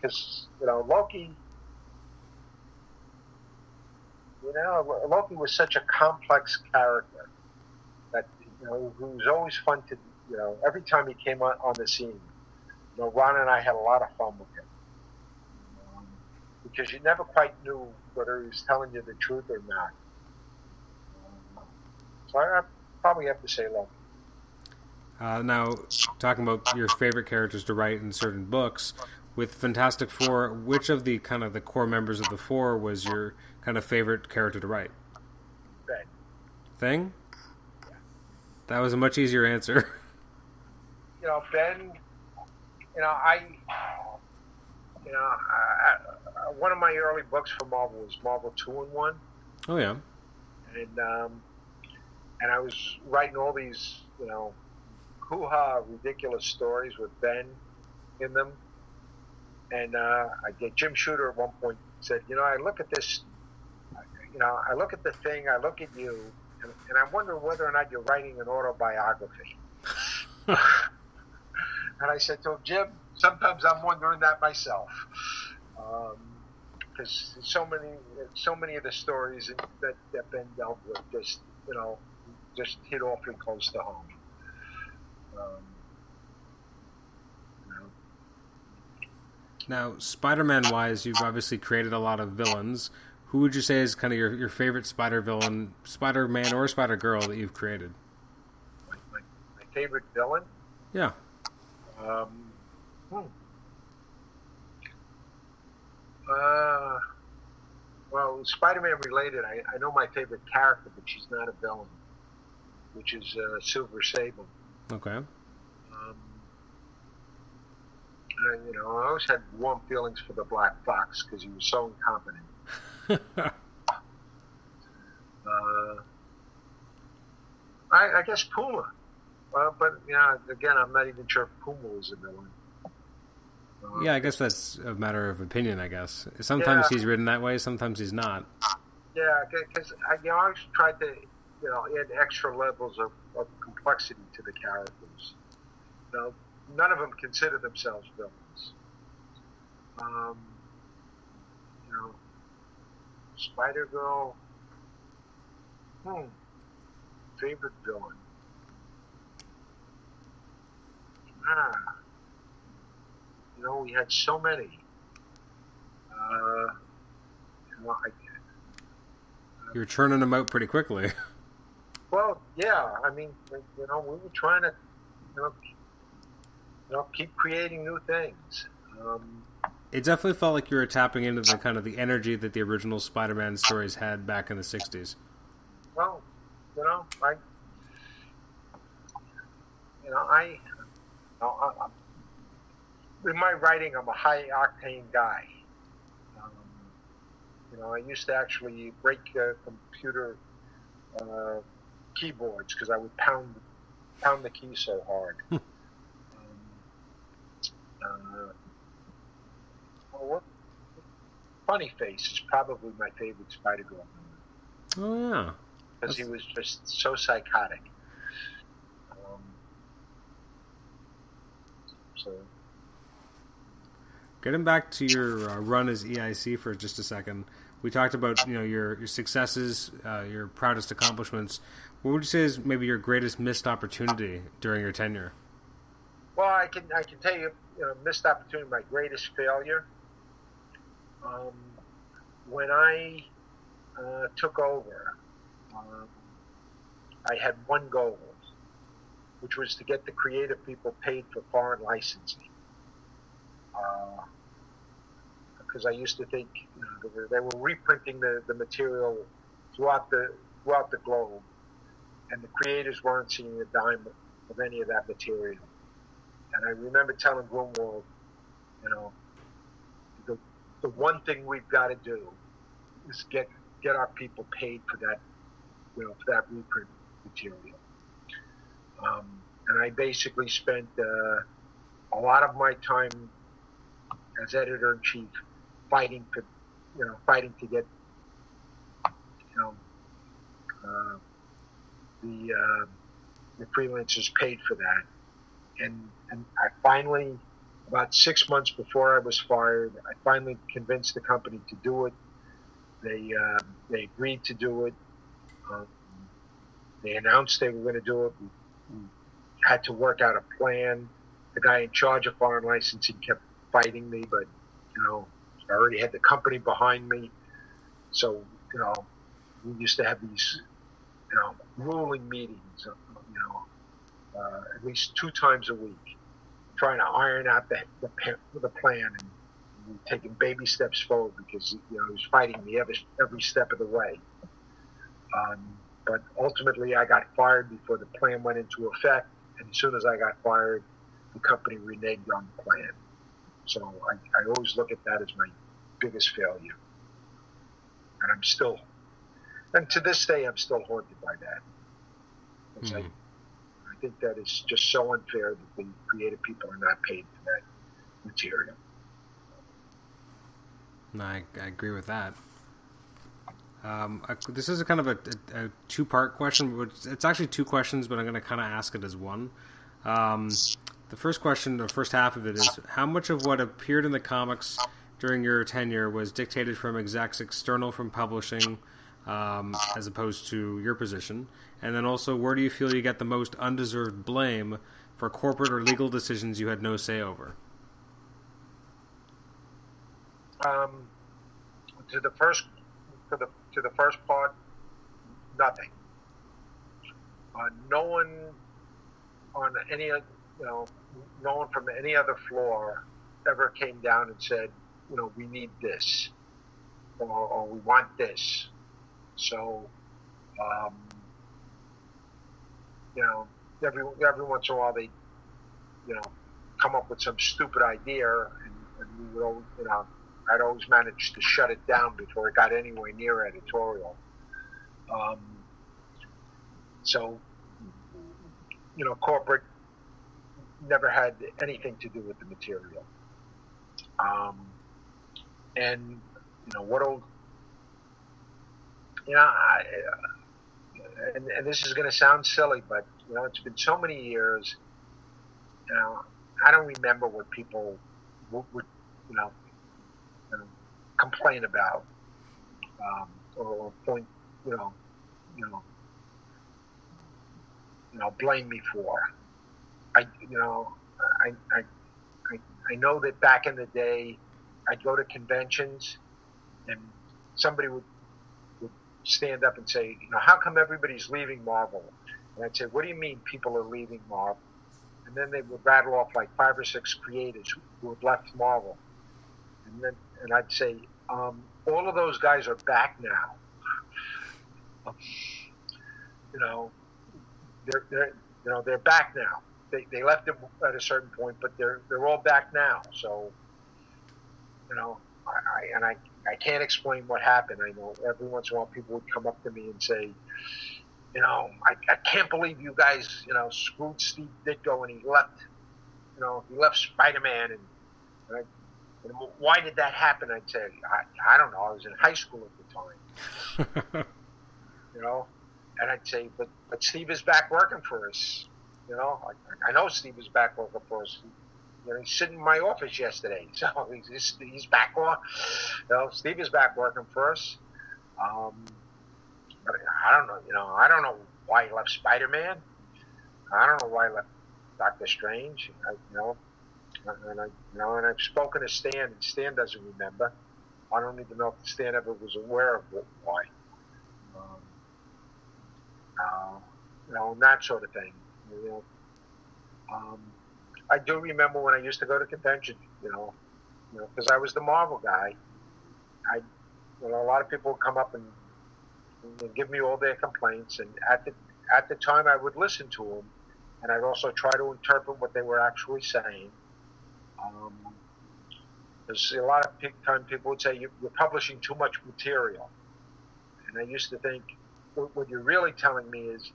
because you know Loki. You know, Loki was such a complex character that you know who was always fun to you know. Every time he came on, on the scene, you know, Ron and I had a lot of fun with him because you never quite knew whether he was telling you the truth or not. So I, I probably have to say Loki. Uh, now, talking about your favorite characters to write in certain books, with Fantastic Four, which of the kind of the core members of the four was your kind of favorite character to write? Ben. Thing? That was a much easier answer. You know, Ben. You know, I. You know, I, one of my early books for Marvel was Marvel Two in One. Oh yeah. And um, and I was writing all these, you know, hoo ha ridiculous stories with Ben in them. And uh, I Jim Shooter at one point said, you know, I look at this, you know, I look at the thing, I look at you, and, and I wonder whether or not you're writing an autobiography. and I said to him, Jim, sometimes I'm wondering that myself. because um, so many, so many of the stories that that been dealt with just, you know, just hit awfully close to home. Um, Now, Spider-Man wise, you've obviously created a lot of villains. Who would you say is kind of your, your favorite Spider villain, Spider-Man or Spider-Girl that you've created? My, my, my favorite villain? Yeah. Um, hmm. Uh, well, Spider-Man related, I, I know my favorite character, but she's not a villain, which is uh, Silver Sable. Okay. uh, you know, I always had warm feelings for the Black Fox because he was so incompetent. uh, I, I, guess Puma. Uh, but yeah, again, I'm not even sure if Puma was a villain. Yeah, I guess that's a matter of opinion. I guess sometimes yeah. he's written that way, sometimes he's not. Yeah, because I, you know, I always tried to, you know, add extra levels of, of complexity to the characters. You know, none of them consider themselves villains. Um, you know, Spider Girl. Hmm. Favorite villain. Ah. You know, we had so many. Uh, you know, I, uh, You're churning them out pretty quickly. Well, yeah. I mean, you know, we were trying to, you know, you know, keep creating new things. Um, it definitely felt like you were tapping into the kind of the energy that the original Spider-Man stories had back in the '60s. Well, you know, I, you know, I, you know, I, in my writing, I'm a high octane guy. Um, you know, I used to actually break uh, computer uh, keyboards because I would pound pound the keys so hard. Uh, well, Funny Face is probably my favorite Spider Girl Oh yeah, because he was just so psychotic. Um, so, getting back to your uh, run as EIC for just a second, we talked about you know your your successes, uh, your proudest accomplishments. What would you say is maybe your greatest missed opportunity during your tenure? Well, I can I can tell you you know, missed opportunity, my greatest failure. Um, when I uh, took over, um, I had one goal, which was to get the creative people paid for foreign licensing. Because uh, I used to think you know, they were reprinting the, the material throughout the throughout the globe, and the creators weren't seeing a dime of any of that material. And I remember telling Gruenwald, you know, the, the one thing we've got to do is get get our people paid for that, you know, for that reprint material. Um, and I basically spent uh, a lot of my time as editor in chief fighting for, you know, fighting to get, you know, uh, the uh, the freelancers paid for that and and I finally, about six months before I was fired, I finally convinced the company to do it. They uh, they agreed to do it. Um, they announced they were going to do it. We, had to work out a plan. The guy in charge of foreign licensing kept fighting me, but you know, I already had the company behind me. So you know, we used to have these you know ruling meetings. You know, uh, at least two times a week, trying to iron out the the, the plan and, taking baby steps forward because you know he was fighting me every every step of the way. Um, but ultimately, I got fired before the plan went into effect, and as soon as I got fired, the company reneged on the plan. So I, I always look at that as my biggest failure, and I'm still, and to this day, I'm still haunted by that. Mm-hmm think that is just so unfair that the creative people are not paid for that material. No, I, I agree with that. Um, I, this is a kind of a, a, a two part question. It's actually two questions, but I'm going to kind of ask it as one. Um, the first question, the first half of it is how much of what appeared in the comics during your tenure was dictated from execs external from publishing um, as opposed to your position? And then also, where do you feel you get the most undeserved blame for corporate or legal decisions you had no say over? Um, to the first, to the to the first part, nothing. Uh, no one on any, you know, no one from any other floor ever came down and said, you know, we need this, or, or we want this. So, um, you know, every every once in a while they, you know, come up with some stupid idea, and, and we would, always, you know, I'd always manage to shut it down before it got anywhere near editorial. Um, so, you know, corporate never had anything to do with the material. Um, and you know what old, you know, I, uh, and, and this is going to sound silly, but you know, it's been so many years. You know, I don't remember what people would, would you know, complain about um, or point, you know, you know, you know, blame me for. I, you know, I, I, I, I know that back in the day, I'd go to conventions, and somebody would stand up and say, you know, how come everybody's leaving Marvel? And I'd say, what do you mean people are leaving Marvel? And then they would rattle off like five or six creators who, had left Marvel, and then and I'd say, um, all of those guys are back now. You know, they're, they're you know they're back now. They, they left it at a certain point, but they're they're all back now. So, you know, I, I and I I can't explain what happened. I know every once in a while people would come up to me and say, you know, I, I can't believe you guys, you know, screwed Steve Ditko and he left, you know, he left Spider Man and, and I and why did that happen? I'd say, I, I don't know. I was in high school at the time. you know? And I'd say, but, but Steve is back working for us. You know, I, I know Steve is back working for us. You know, he's sitting in my office yesterday. So he's, he's back on. You know, Steve is back working for us. Um, but I don't know, you know, I don't know why he left Spider Man. I don't know why he left Doctor Strange. I, you know, and I, you know, and I've spoken to Stan, and Stan doesn't remember. I don't even know if Stan ever was aware of it, why. Um, uh, you know, that sort of thing. You know, um, I do remember when I used to go to conventions. You know, you know, because I was the Marvel guy. I, you know, a lot of people would come up and, and give me all their complaints, and at the at the time I would listen to them, and I'd also try to interpret what they were actually saying um, there's a lot of time people would say you're publishing too much material, and I used to think what you're really telling me is,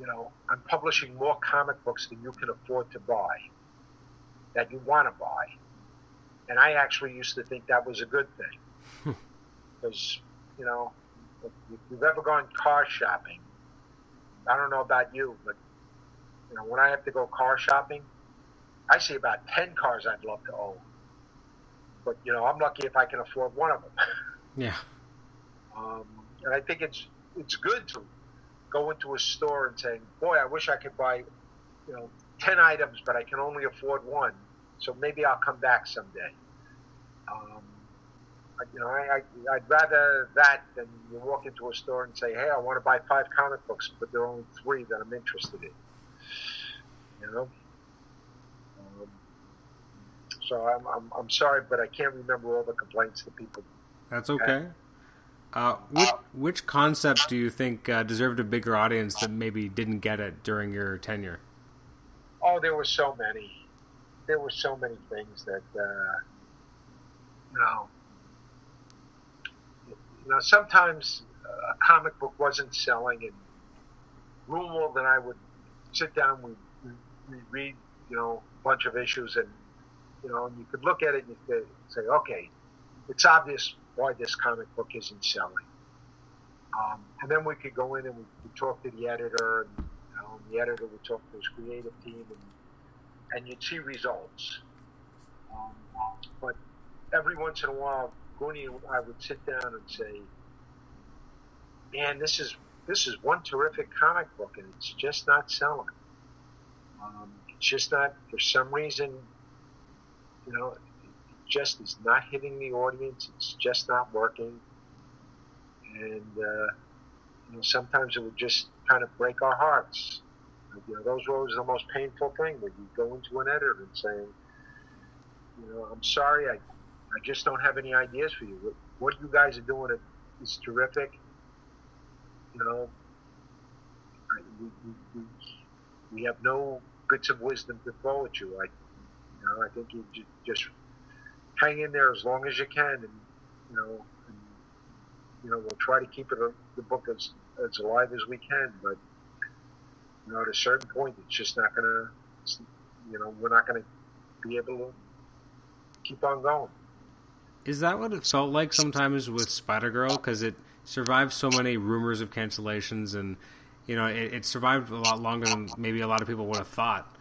you know, I'm publishing more comic books than you can afford to buy, that you want to buy, and I actually used to think that was a good thing, because you know, if you've ever gone car shopping, I don't know about you, but you know, when I have to go car shopping, I see about 10 cars I'd love to own. But, you know, I'm lucky if I can afford one of them. Yeah. Um, and I think it's it's good to go into a store and saying, boy, I wish I could buy, you know, 10 items, but I can only afford one. So maybe I'll come back someday. Um, you know, I, I, would rather that than you walk into a store and say, hey, I want to buy five comic books, but there are only three that I'm interested in. You know? So I'm, I'm, I'm sorry, but I can't remember all the complaints that people. That's okay. Uh, which, concept do you think uh, deserved a bigger audience that maybe didn't get it during your tenure? Oh, there were so many. There were so many things that, uh, you know, you know, sometimes a comic book wasn't selling, and Gruenwald and I would sit down, we we read, you know, a bunch of issues, and you know, and you could look at it and you could say, okay, it's obvious why this comic book isn't selling. Um, and then we could go in and we could talk to the editor, and the editor would talk to his creative team, and, and you'd see results. Um, but every once in a while, Goonie and I would sit down and say, "Man, this is this is one terrific comic book, and it's just not selling. Um, it's just not for some reason, you know, just is not hitting the audience. It's just not working, and uh, you know, sometimes it would just kind of break our hearts. You know, those were always the most painful thing when you go into an editor and saying, you know, I'm sorry, I, I just don't have any ideas for you. What, what you guys are doing is terrific. You know, we, we, we have no bits of wisdom to throw at you. I, you know, I think you just hang in there as long as you can, and you know, and, you know, we'll try to keep it the book as as alive as we can. But you know, at a certain point, it's just not gonna, you know, we're not gonna be able to keep on going. Is that what it felt like sometimes with Spider Girl? Because it survived so many rumors of cancellations, and you know it, it, survived a lot longer than maybe a lot of people would have thought.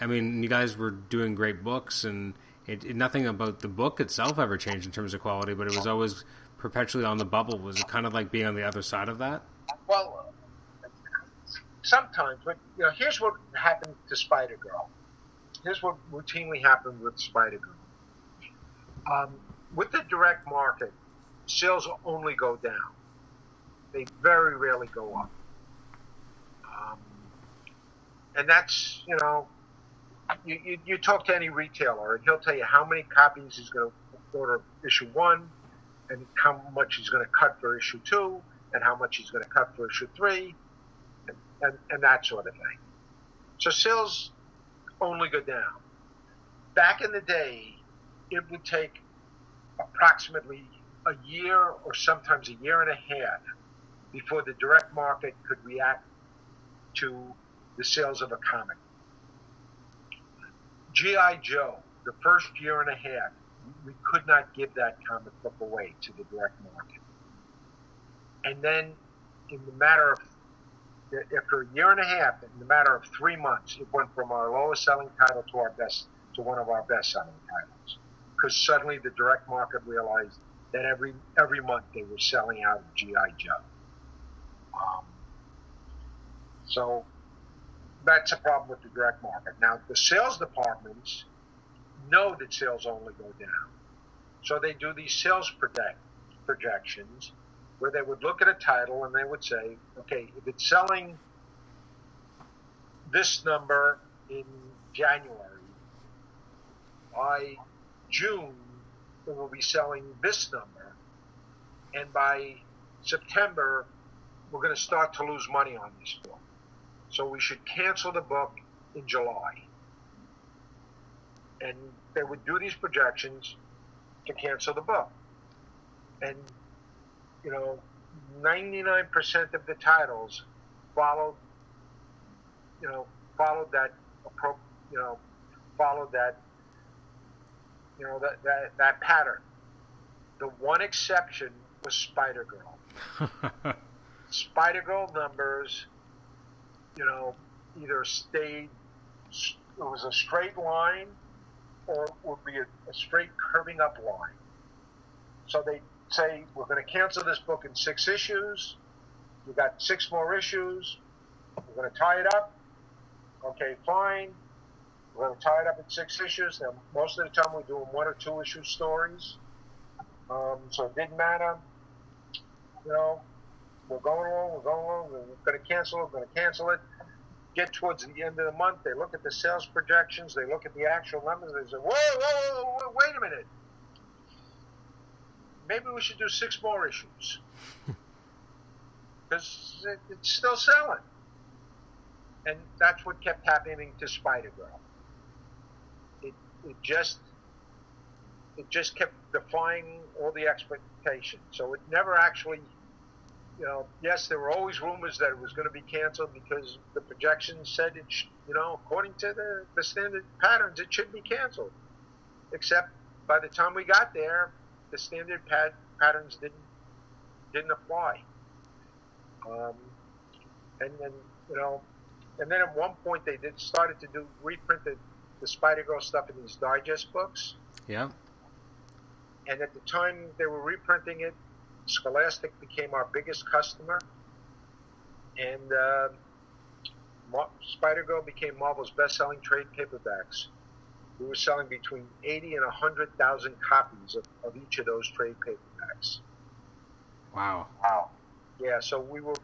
I mean, you guys were doing great books, and it, it, nothing about the book itself ever changed in terms of quality, but it was always perpetually on the bubble. Was it kind of like being on the other side of that? Well, sometimes, but you know, here's what happened to Spider Girl. Here's what routinely happened with Spider Girl. Um, with the direct market, sales only go down. They very rarely go up. Um, and that's, you know, you, you, you, talk to any retailer and he'll tell you how many copies he's going to order issue one and how much he's going to cut for issue two and how much he's going to cut for issue three and, and, and that sort of thing. So sales only go down. Back in the day, it would take approximately a year or sometimes a year and a half before the direct market could react to the sales of a comic. G.I. Joe, the first year and a half, we could not give that comic book away to the direct market. And then, in the matter of after a year and a half, in the matter of three months, it went from our lowest selling title to our best to one of our best selling titles because suddenly the direct market realized that every every month they were selling out of GI Joe. Um, so that's a problem with the direct market. Now the sales departments know that sales only go down, so they do these sales project, projections where they would look at a title and they would say, okay, if it's selling this number in January, by June, we will be selling this number. And by September, we're going to start to lose money on this book. So we should cancel the book in July. And they would do these projections to cancel the book. And, you know, 99% of the titles followed, you know, followed that, you know, followed that you know that that, that pattern. The one exception was Spider Girl. Spider Girl numbers, you know, either stayed it was a straight line or it would be a, a straight curving up line. So they say we're going to cancel this book in six issues. We got six more issues. We're going to tie it up. Okay, fine. We're going to tie it up in six issues. Now, most of the time, we're doing one or two issue stories. Um, so it didn't matter. You know, we're going along, we're going along, we're going to cancel it, we're going to cancel it. Get towards the end of the month, they look at the sales projections, they look at the actual numbers, they say, whoa, whoa, whoa, whoa wait a minute. Maybe we should do six more issues. Because it, it's still selling. And that's what kept happening to Spider Girl it just it just kept defying all the expectations. So it never actually, you know, yes, there were always rumors that it was going to be canceled because the projections said it, sh- you know, according to the, the standard patterns, it should be canceled. Except by the time we got there, the standard pad, patterns didn't didn't apply. Um, and then you know, and then at one point they did started to do reprint the, the Spider Girl stuff in these digest books. Yeah. And at the time they were reprinting it, Scholastic became our biggest customer, and uh, Spider Girl became Marvel's best-selling trade paperbacks. We were selling between 80 and 100,000 copies of, of each of those trade paperbacks. Wow. Wow. Yeah, so we were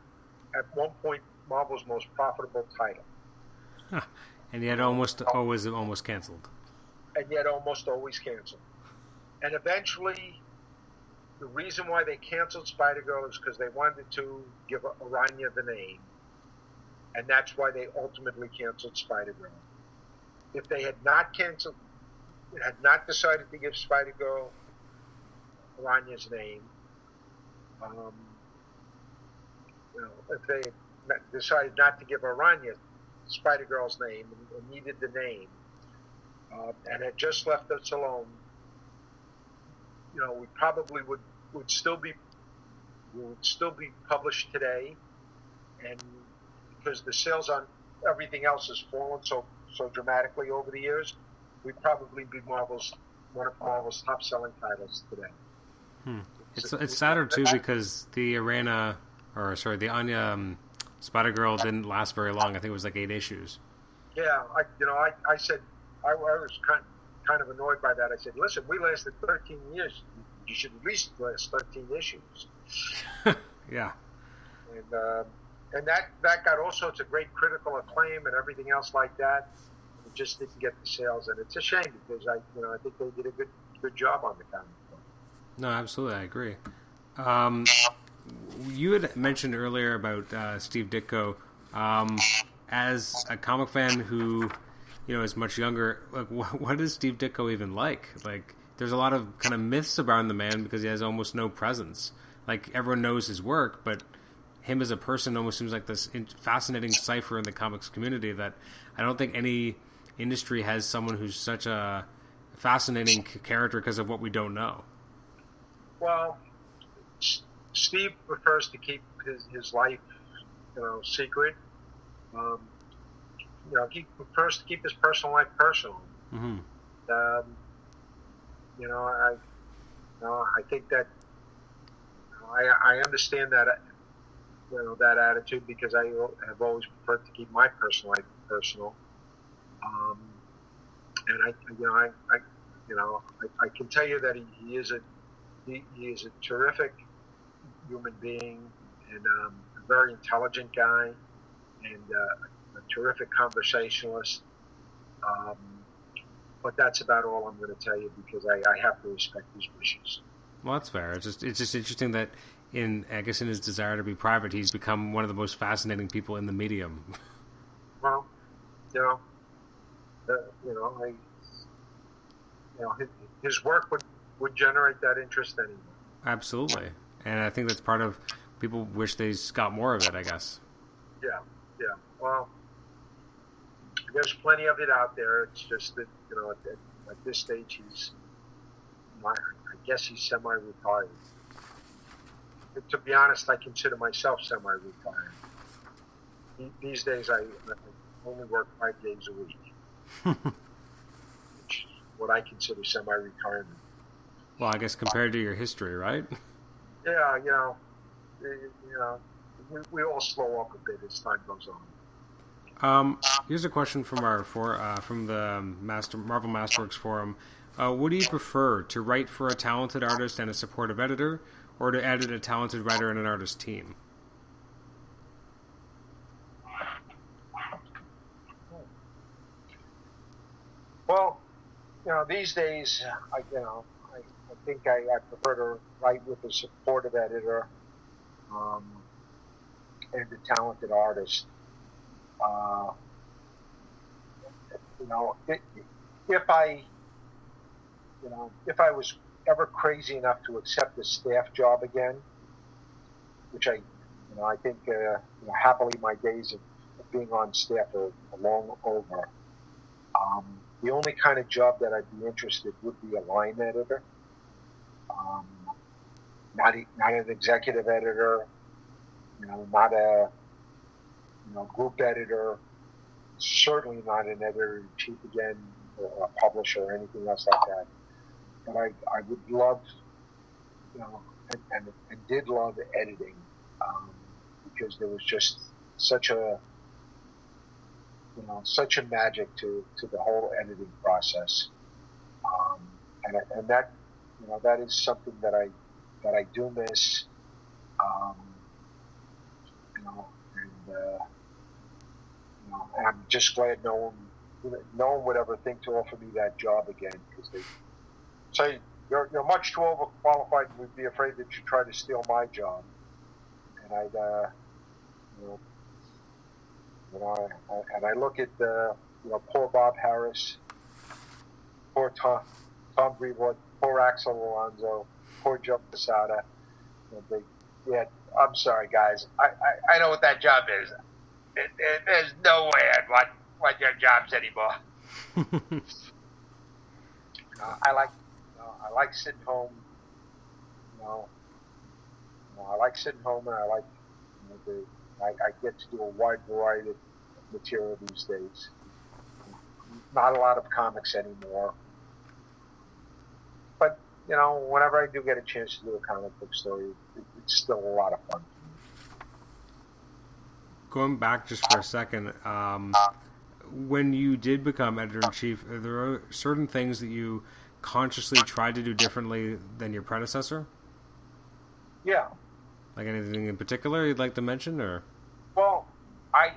at one point Marvel's most profitable title. and yet almost always almost canceled. And yet almost always canceled. And eventually, the reason why they canceled Spider Girl is because they wanted to give Araña the name. And that's why they ultimately canceled Spider Girl. If they had not canceled, had not decided to give Spider Girl Araña's name, um, you know, if they decided not to give Araña Spider Girl's name and, needed the name, uh, and had just left us alone, you know, we probably would would still be would still be published today, and because the sales on everything else has fallen so so dramatically over the years, we'd probably be Marvel's one of Marvel's top selling titles today. Hmm. It's it's sadder too because the Arena or sorry the Anya um, Spider Girl didn't last very long. I think it was like eight issues. Yeah, I you know I, I said I, I was kind kind of annoyed by that. I said, listen, we lasted 13 years. You should at least last 13 issues. yeah. And uh, and that that got all sorts of great critical acclaim and everything else like that. It just didn't get the sales, and it's a shame because I you know I think they did a good good job on the comic. book. No, absolutely, I agree. Um, you had mentioned earlier about uh, Steve Ditko. Um, as a comic fan who, you know, is much younger, like, wh- what is Steve Ditko even like? Like, there's a lot of kind of myths around the man because he has almost no presence. Like, everyone knows his work, but him as a person almost seems like this fascinating cipher in the comics community that I don't think any industry has someone who's such a fascinating character because of what we don't know. Well, Steve prefers to keep his, his life, you know, secret. Um, you know, he prefers to keep his personal life personal. Mm-hmm. Um, you know, I, you know, I think that you know, I, I understand that, you know, that attitude because I have always preferred to keep my personal life personal. Um, and I, you know, I, I you know, I, I, can tell you that he, he is a he, he is a terrific human being and um, a very intelligent guy and uh, terrific conversationalist. Um, but that's about all I'm going to tell you because I, I, have to respect his wishes. Well, that's fair. It's just it's just interesting that in I guess in his desire to be private, he's become one of the most fascinating people in the medium. Well, you know, uh, you know, I, you know, his, his work would would generate that interest anyway. Absolutely, and I think that's part of people wish they got more of it. I guess. Yeah, yeah. Well, there's plenty of it out there. It's just that you know, at, at this stage, he's, my, I guess he's semi-retired. To be honest, I consider myself semi-retired. These days, I, I only work five days a week, which is what I consider semi-retirement. Well, I guess compared to your history, right? Yeah, you know, you know, we, we all slow up a bit as time goes on. Um, here's a question from our for uh, from the Master Marvel Masterworks forum. Uh, what do you prefer to write for a talented artist and a supportive editor, or to edit a talented writer and an artist team? Well, you know, these days, I, you know, I think I, I prefer to write with a supportive editor um, and a talented artist. Uh, you know, if I, you know, if I was ever crazy enough to accept a staff job again, which I, you know, I think uh, you know, happily my days of, of being on staff are, are long over. Um, the only kind of job that I'd be interested would be a line editor Um, not not an executive editor, you know, not a you know group editor, certainly not an editor in chief again, or a publisher or anything else like that. But I I would love, you know, and, and, and did love editing um, because there was just such a you know such a magic to to the whole editing process, um, and and that you know that is something that I that I do miss. Um, you know, uh, I'm just glad no one no one would ever think to offer me that job again because they say you're, you're much too overqualified and would be afraid that you try to steal my job. And I'd, uh, you know, I, I, and I look at, uh, you know, poor Bob Harras, poor Tom, Tom Brevoort, poor Axel Alonso, poor Joe Quesada. You know, they, yeah, I'm sorry, guys. I, I, I know what that job is. There's no way I'd want, want your jobs anymore. uh, I like I like sitting home. You know, you know, I like sitting home, and I like you know, the, I, I get to do a wide variety of material these days. Not a lot of comics anymore, you know, whenever I do get a chance to do a comic book story, it, it's still a lot of fun. Going back just for a second, um, when you did become editor in chief, are there certain things that you consciously tried to do differently than your predecessor? Yeah. Like anything in particular you'd like to mention, or? Well, I,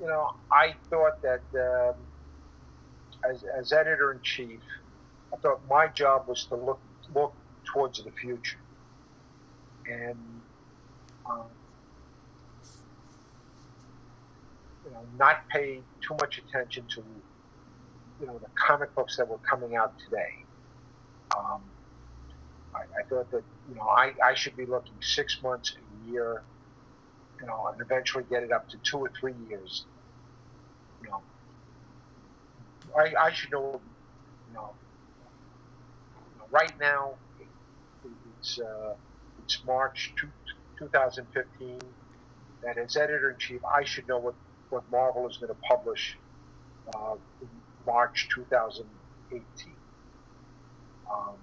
you know, I thought that um, as as editor in chief, I thought my job was to look look towards the future, and um, you know, not pay too much attention to you know the comic books that were coming out today. Um, I, I, thought that you know I, I should be looking six months, a year, you know, and eventually get it up to two or three years. You know, I, I should know, you know, right now it's uh, it's March two, 2015. That as editor in chief, I should know what, what Marvel is going to publish uh, March 2018. Um,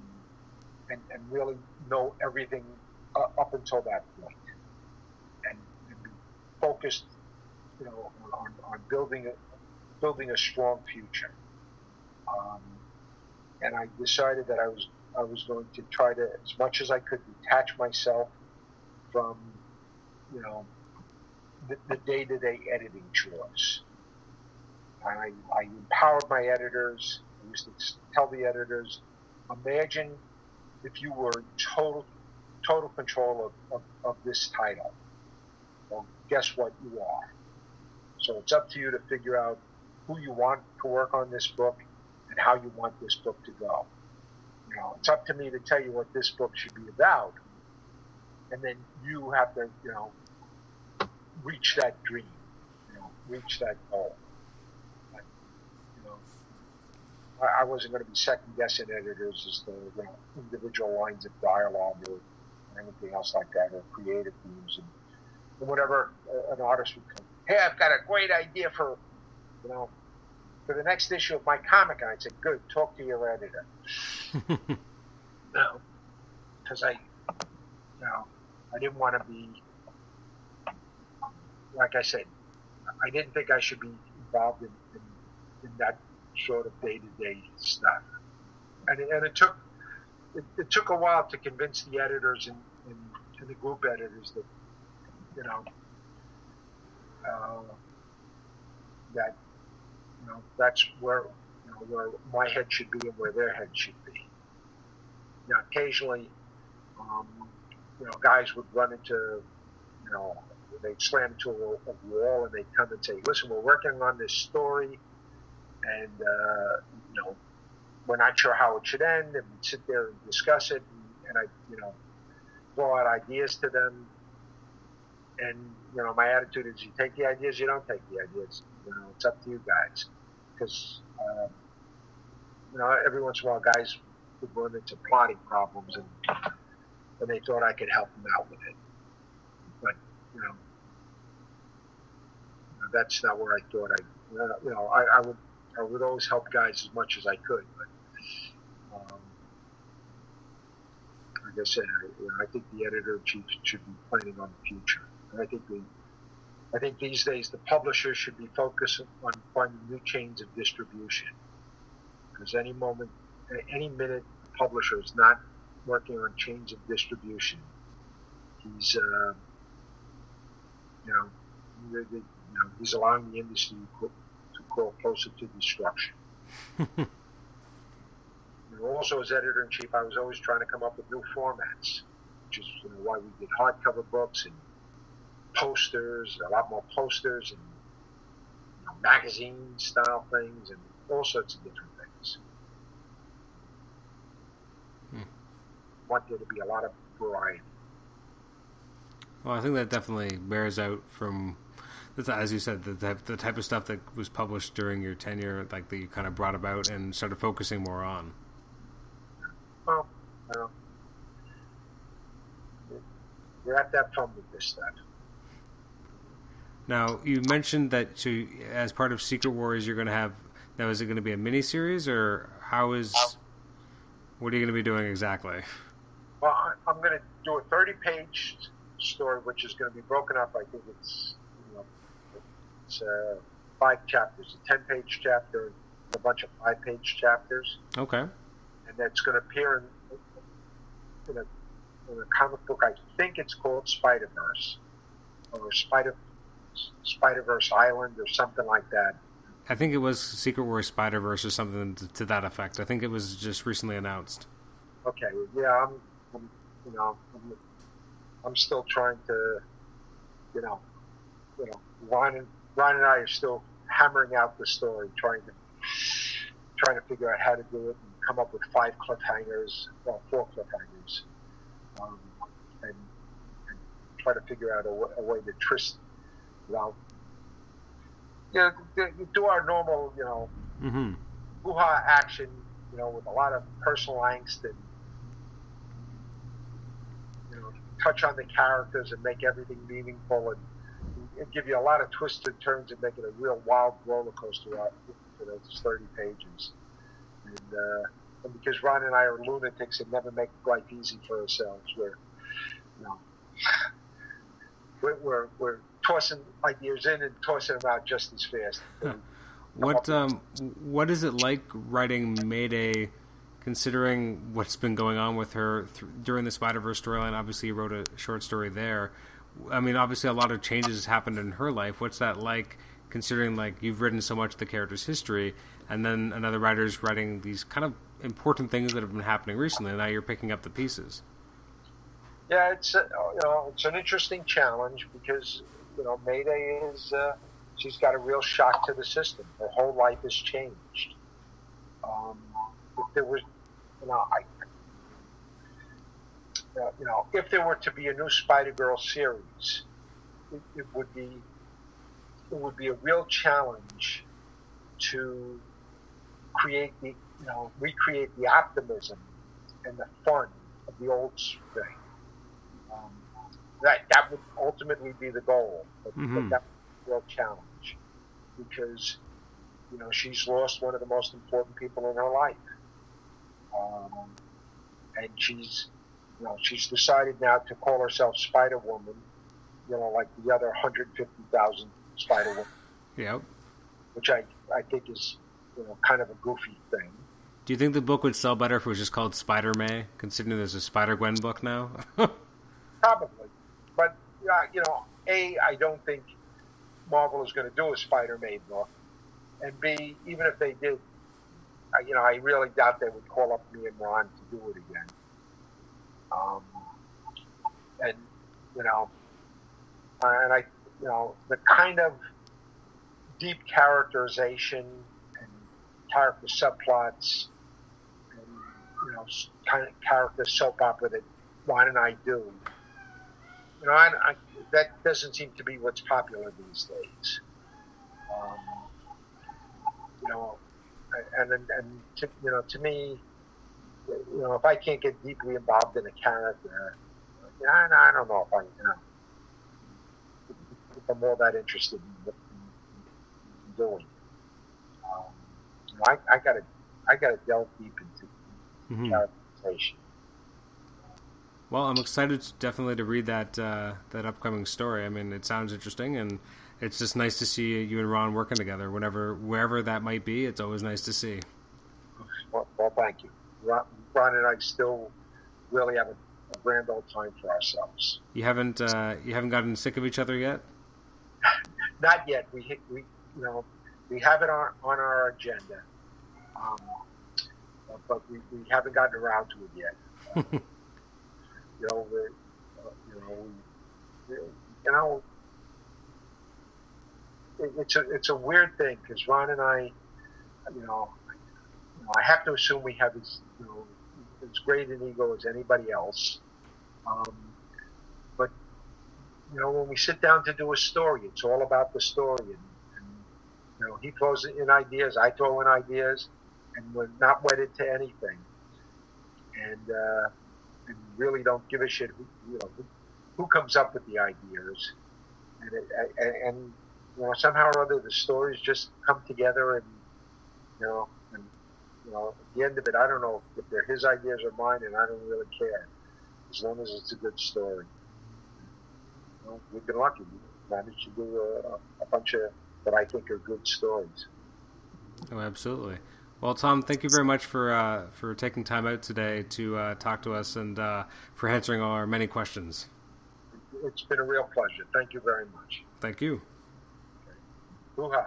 and, and really know everything up until that. And, and be focused, you know, on, on building a, building a strong future. Um, and I decided that I was I was going to try to, as much as I could, detach myself from, you know, the, the day-to-day editing chores. I, I empowered my editors. I used to tell the editors, imagine if you were total, total control of, of, of this title. Well, guess what? You are. So it's up to you to figure out who you want to work on this book and how you want this book to go. Know, it's up to me to tell you what this book should be about, and then you have to, you know, reach that dream, you know, reach that goal. You know, I, wasn't going to be second guessing editors as you know, individual lines of dialogue or, or, anything else like that, or creative themes. And, and whenever uh, an artist would come, hey, I've got a great idea for, you know, for the next issue of my comic, and I'd say, good, talk to your editor. no, because I, you know, I didn't want to be, like I said, I didn't think I should be involved in, in, in that sort of day to day stuff. And, and it took it, it, took a while to convince the editors and, and, and the group editors that you know uh, that you know that's where you know where my head should be and where their head should be. Now, occasionally, um, you know, guys would run into you know they'd slam into a, a wall and they'd come and say, "Listen, we're working on this story." and uh, you know we're not sure how it should end, and we'd sit there and discuss it, and, and I you know throw out ideas to them, and you know my attitude is you take the ideas, you don't take the ideas. You know it's up to you guys, because uh, you know every once in a while guys would run into plotting problems, and and they thought I could help them out with it. But you know, that's not where I thought I. You know, I, I would I would always help guys as much as I could, but um, like I said, I, you know, I think the editor in chief should be planning on the future. And I think we, I think these days the publisher should be focusing on finding new chains of distribution. Because any moment, any minute, the publisher is not working on chains of distribution, he's, uh, you know, the, the, you know, he's allowing the industry to grow closer to destruction. also, as editor in chief, I was always trying to come up with new formats, which is you know, why we did hardcover books and posters, a lot more posters and you know, magazine style things, and all sorts of different things. Hmm. Want there to be a lot of variety. Well, I think that definitely bears out from as you said, the type, the type of stuff that was published during your tenure, like that you kind of brought about and started focusing more on. Well, well we're at that point with this stuff. Now, you mentioned that to, as part of Secret Wars, you're going to have. Now, is it going to be a mini series, or how is? What are you going to be doing exactly? Well, I'm going to do a 30 page story, which is going to be broken up. I think it's it's uh, five chapters, a ten-page chapter, and a bunch of five-page chapters. Okay. And that's going to appear in, in, a, in a comic book. I think it's called Spider Verse or Spider Spider Verse Island or something like that. I think it was Secret Wars Spider Verse or something to, to, that effect. I think it was just recently announced. Okay, yeah, I'm, I'm you know, I'm, I'm, still trying to, you know, you know, Ron and I are still hammering out the story, trying to trying to figure out how to do it and come up with five cliffhangers, well, four cliffhangers, um, and, and, try to figure out a, a way to twist without, you know, do our normal, you know, mm-hmm. hoo-ha action, you know, with a lot of personal angst and, you know, touch on the characters and make everything meaningful and and give you a lot of twists and turns and make it a real wild roller coaster for those 30 pages. And, uh, and because Ron and I are lunatics and never make life easy for ourselves, we're, you know, we're, we're, we're tossing ideas in and tossing them out just as fast. What um, what is it like writing Mayday, considering what's been going on with her th- during the Spider Verse storyline? Obviously, you wrote a short story there. I mean, obviously, a lot of changes happened in her life. What's that like, considering like you've written so much of the character's history, and then another writer's writing these kind of important things that have been happening recently, and now you're picking up the pieces. Yeah, it's a, you know it's an interesting challenge because you know Mayday is uh, she's got a real shock to the system. Her whole life has changed. Um, if there was, you know, I uh, you know, if there were to be a new Spider Girl series, it, it, would be it would be a real challenge to create the you know recreate the optimism and the fun of the old spring. That that would ultimately be the goal, but, mm-hmm. but that's a real challenge because you know she's lost one of the most important people in her life, um, and she's you know, she's decided now to call herself Spider Woman, you know, like the other 150,000 Spider Woman. Yep. Which I, I think is, you know, kind of a goofy thing. Do you think the book would sell better if it was just called Spider May, considering there's a Spider Gwen book now? Probably. But, uh, you know, A, I don't think Marvel is going to do a Spider Man book. And B, even if they did, you know, I really doubt they would call up me and Ron to do it again. Um, and you know, and I, you know, the kind of deep characterization and character subplots and you know, kind of character soap opera that Ron and I do. You know, I, I, that doesn't seem to be what's popular these days. Um, you know, and and, and to, you know, to me, you know, if I can't get deeply involved in a character, you know, I, I don't know if I, you know, if I'm all that interested in, in doing. Um, you know, I, I gotta, I gotta delve deep into mm-hmm. characterization. Well, I'm excited definitely to read that uh, that upcoming story. I mean, it sounds interesting, and it's just nice to see you and Ron working together. Whenever, wherever that might be, it's always nice to see. Well, well thank you. Ron, Ron, and I still really have a, a, grand old time for ourselves. You haven't uh, you haven't gotten sick of each other yet? Not yet. We we you know we have it on on our agenda, um, but we, we haven't gotten around to it yet. Uh, you know, we, uh, you know, it, it's a it's a weird thing because Ron and I, you know, you know, I have to assume we have as you know as great an ego as anybody else. Um, but you know, when we sit down to do a story, it's all about the story, and, you know, he throws in ideas, I throw in ideas, and we're not wedded to anything. And uh, really don't give a shit who you know who, who comes up with the ideas, and, it, and, and you know somehow or other the stories just come together, and you know, and you know at the end of it, I don't know if they're his ideas or mine, and I don't really care as long as it's a good story. You know, we've been lucky; we managed to do a, a bunch of what I think are good stories. Oh, absolutely. Well, Tom, thank you very much for uh, for taking time out today to uh, talk to us and uh, for answering our many questions. It's been a real pleasure. Thank you very much. Thank you. Okay.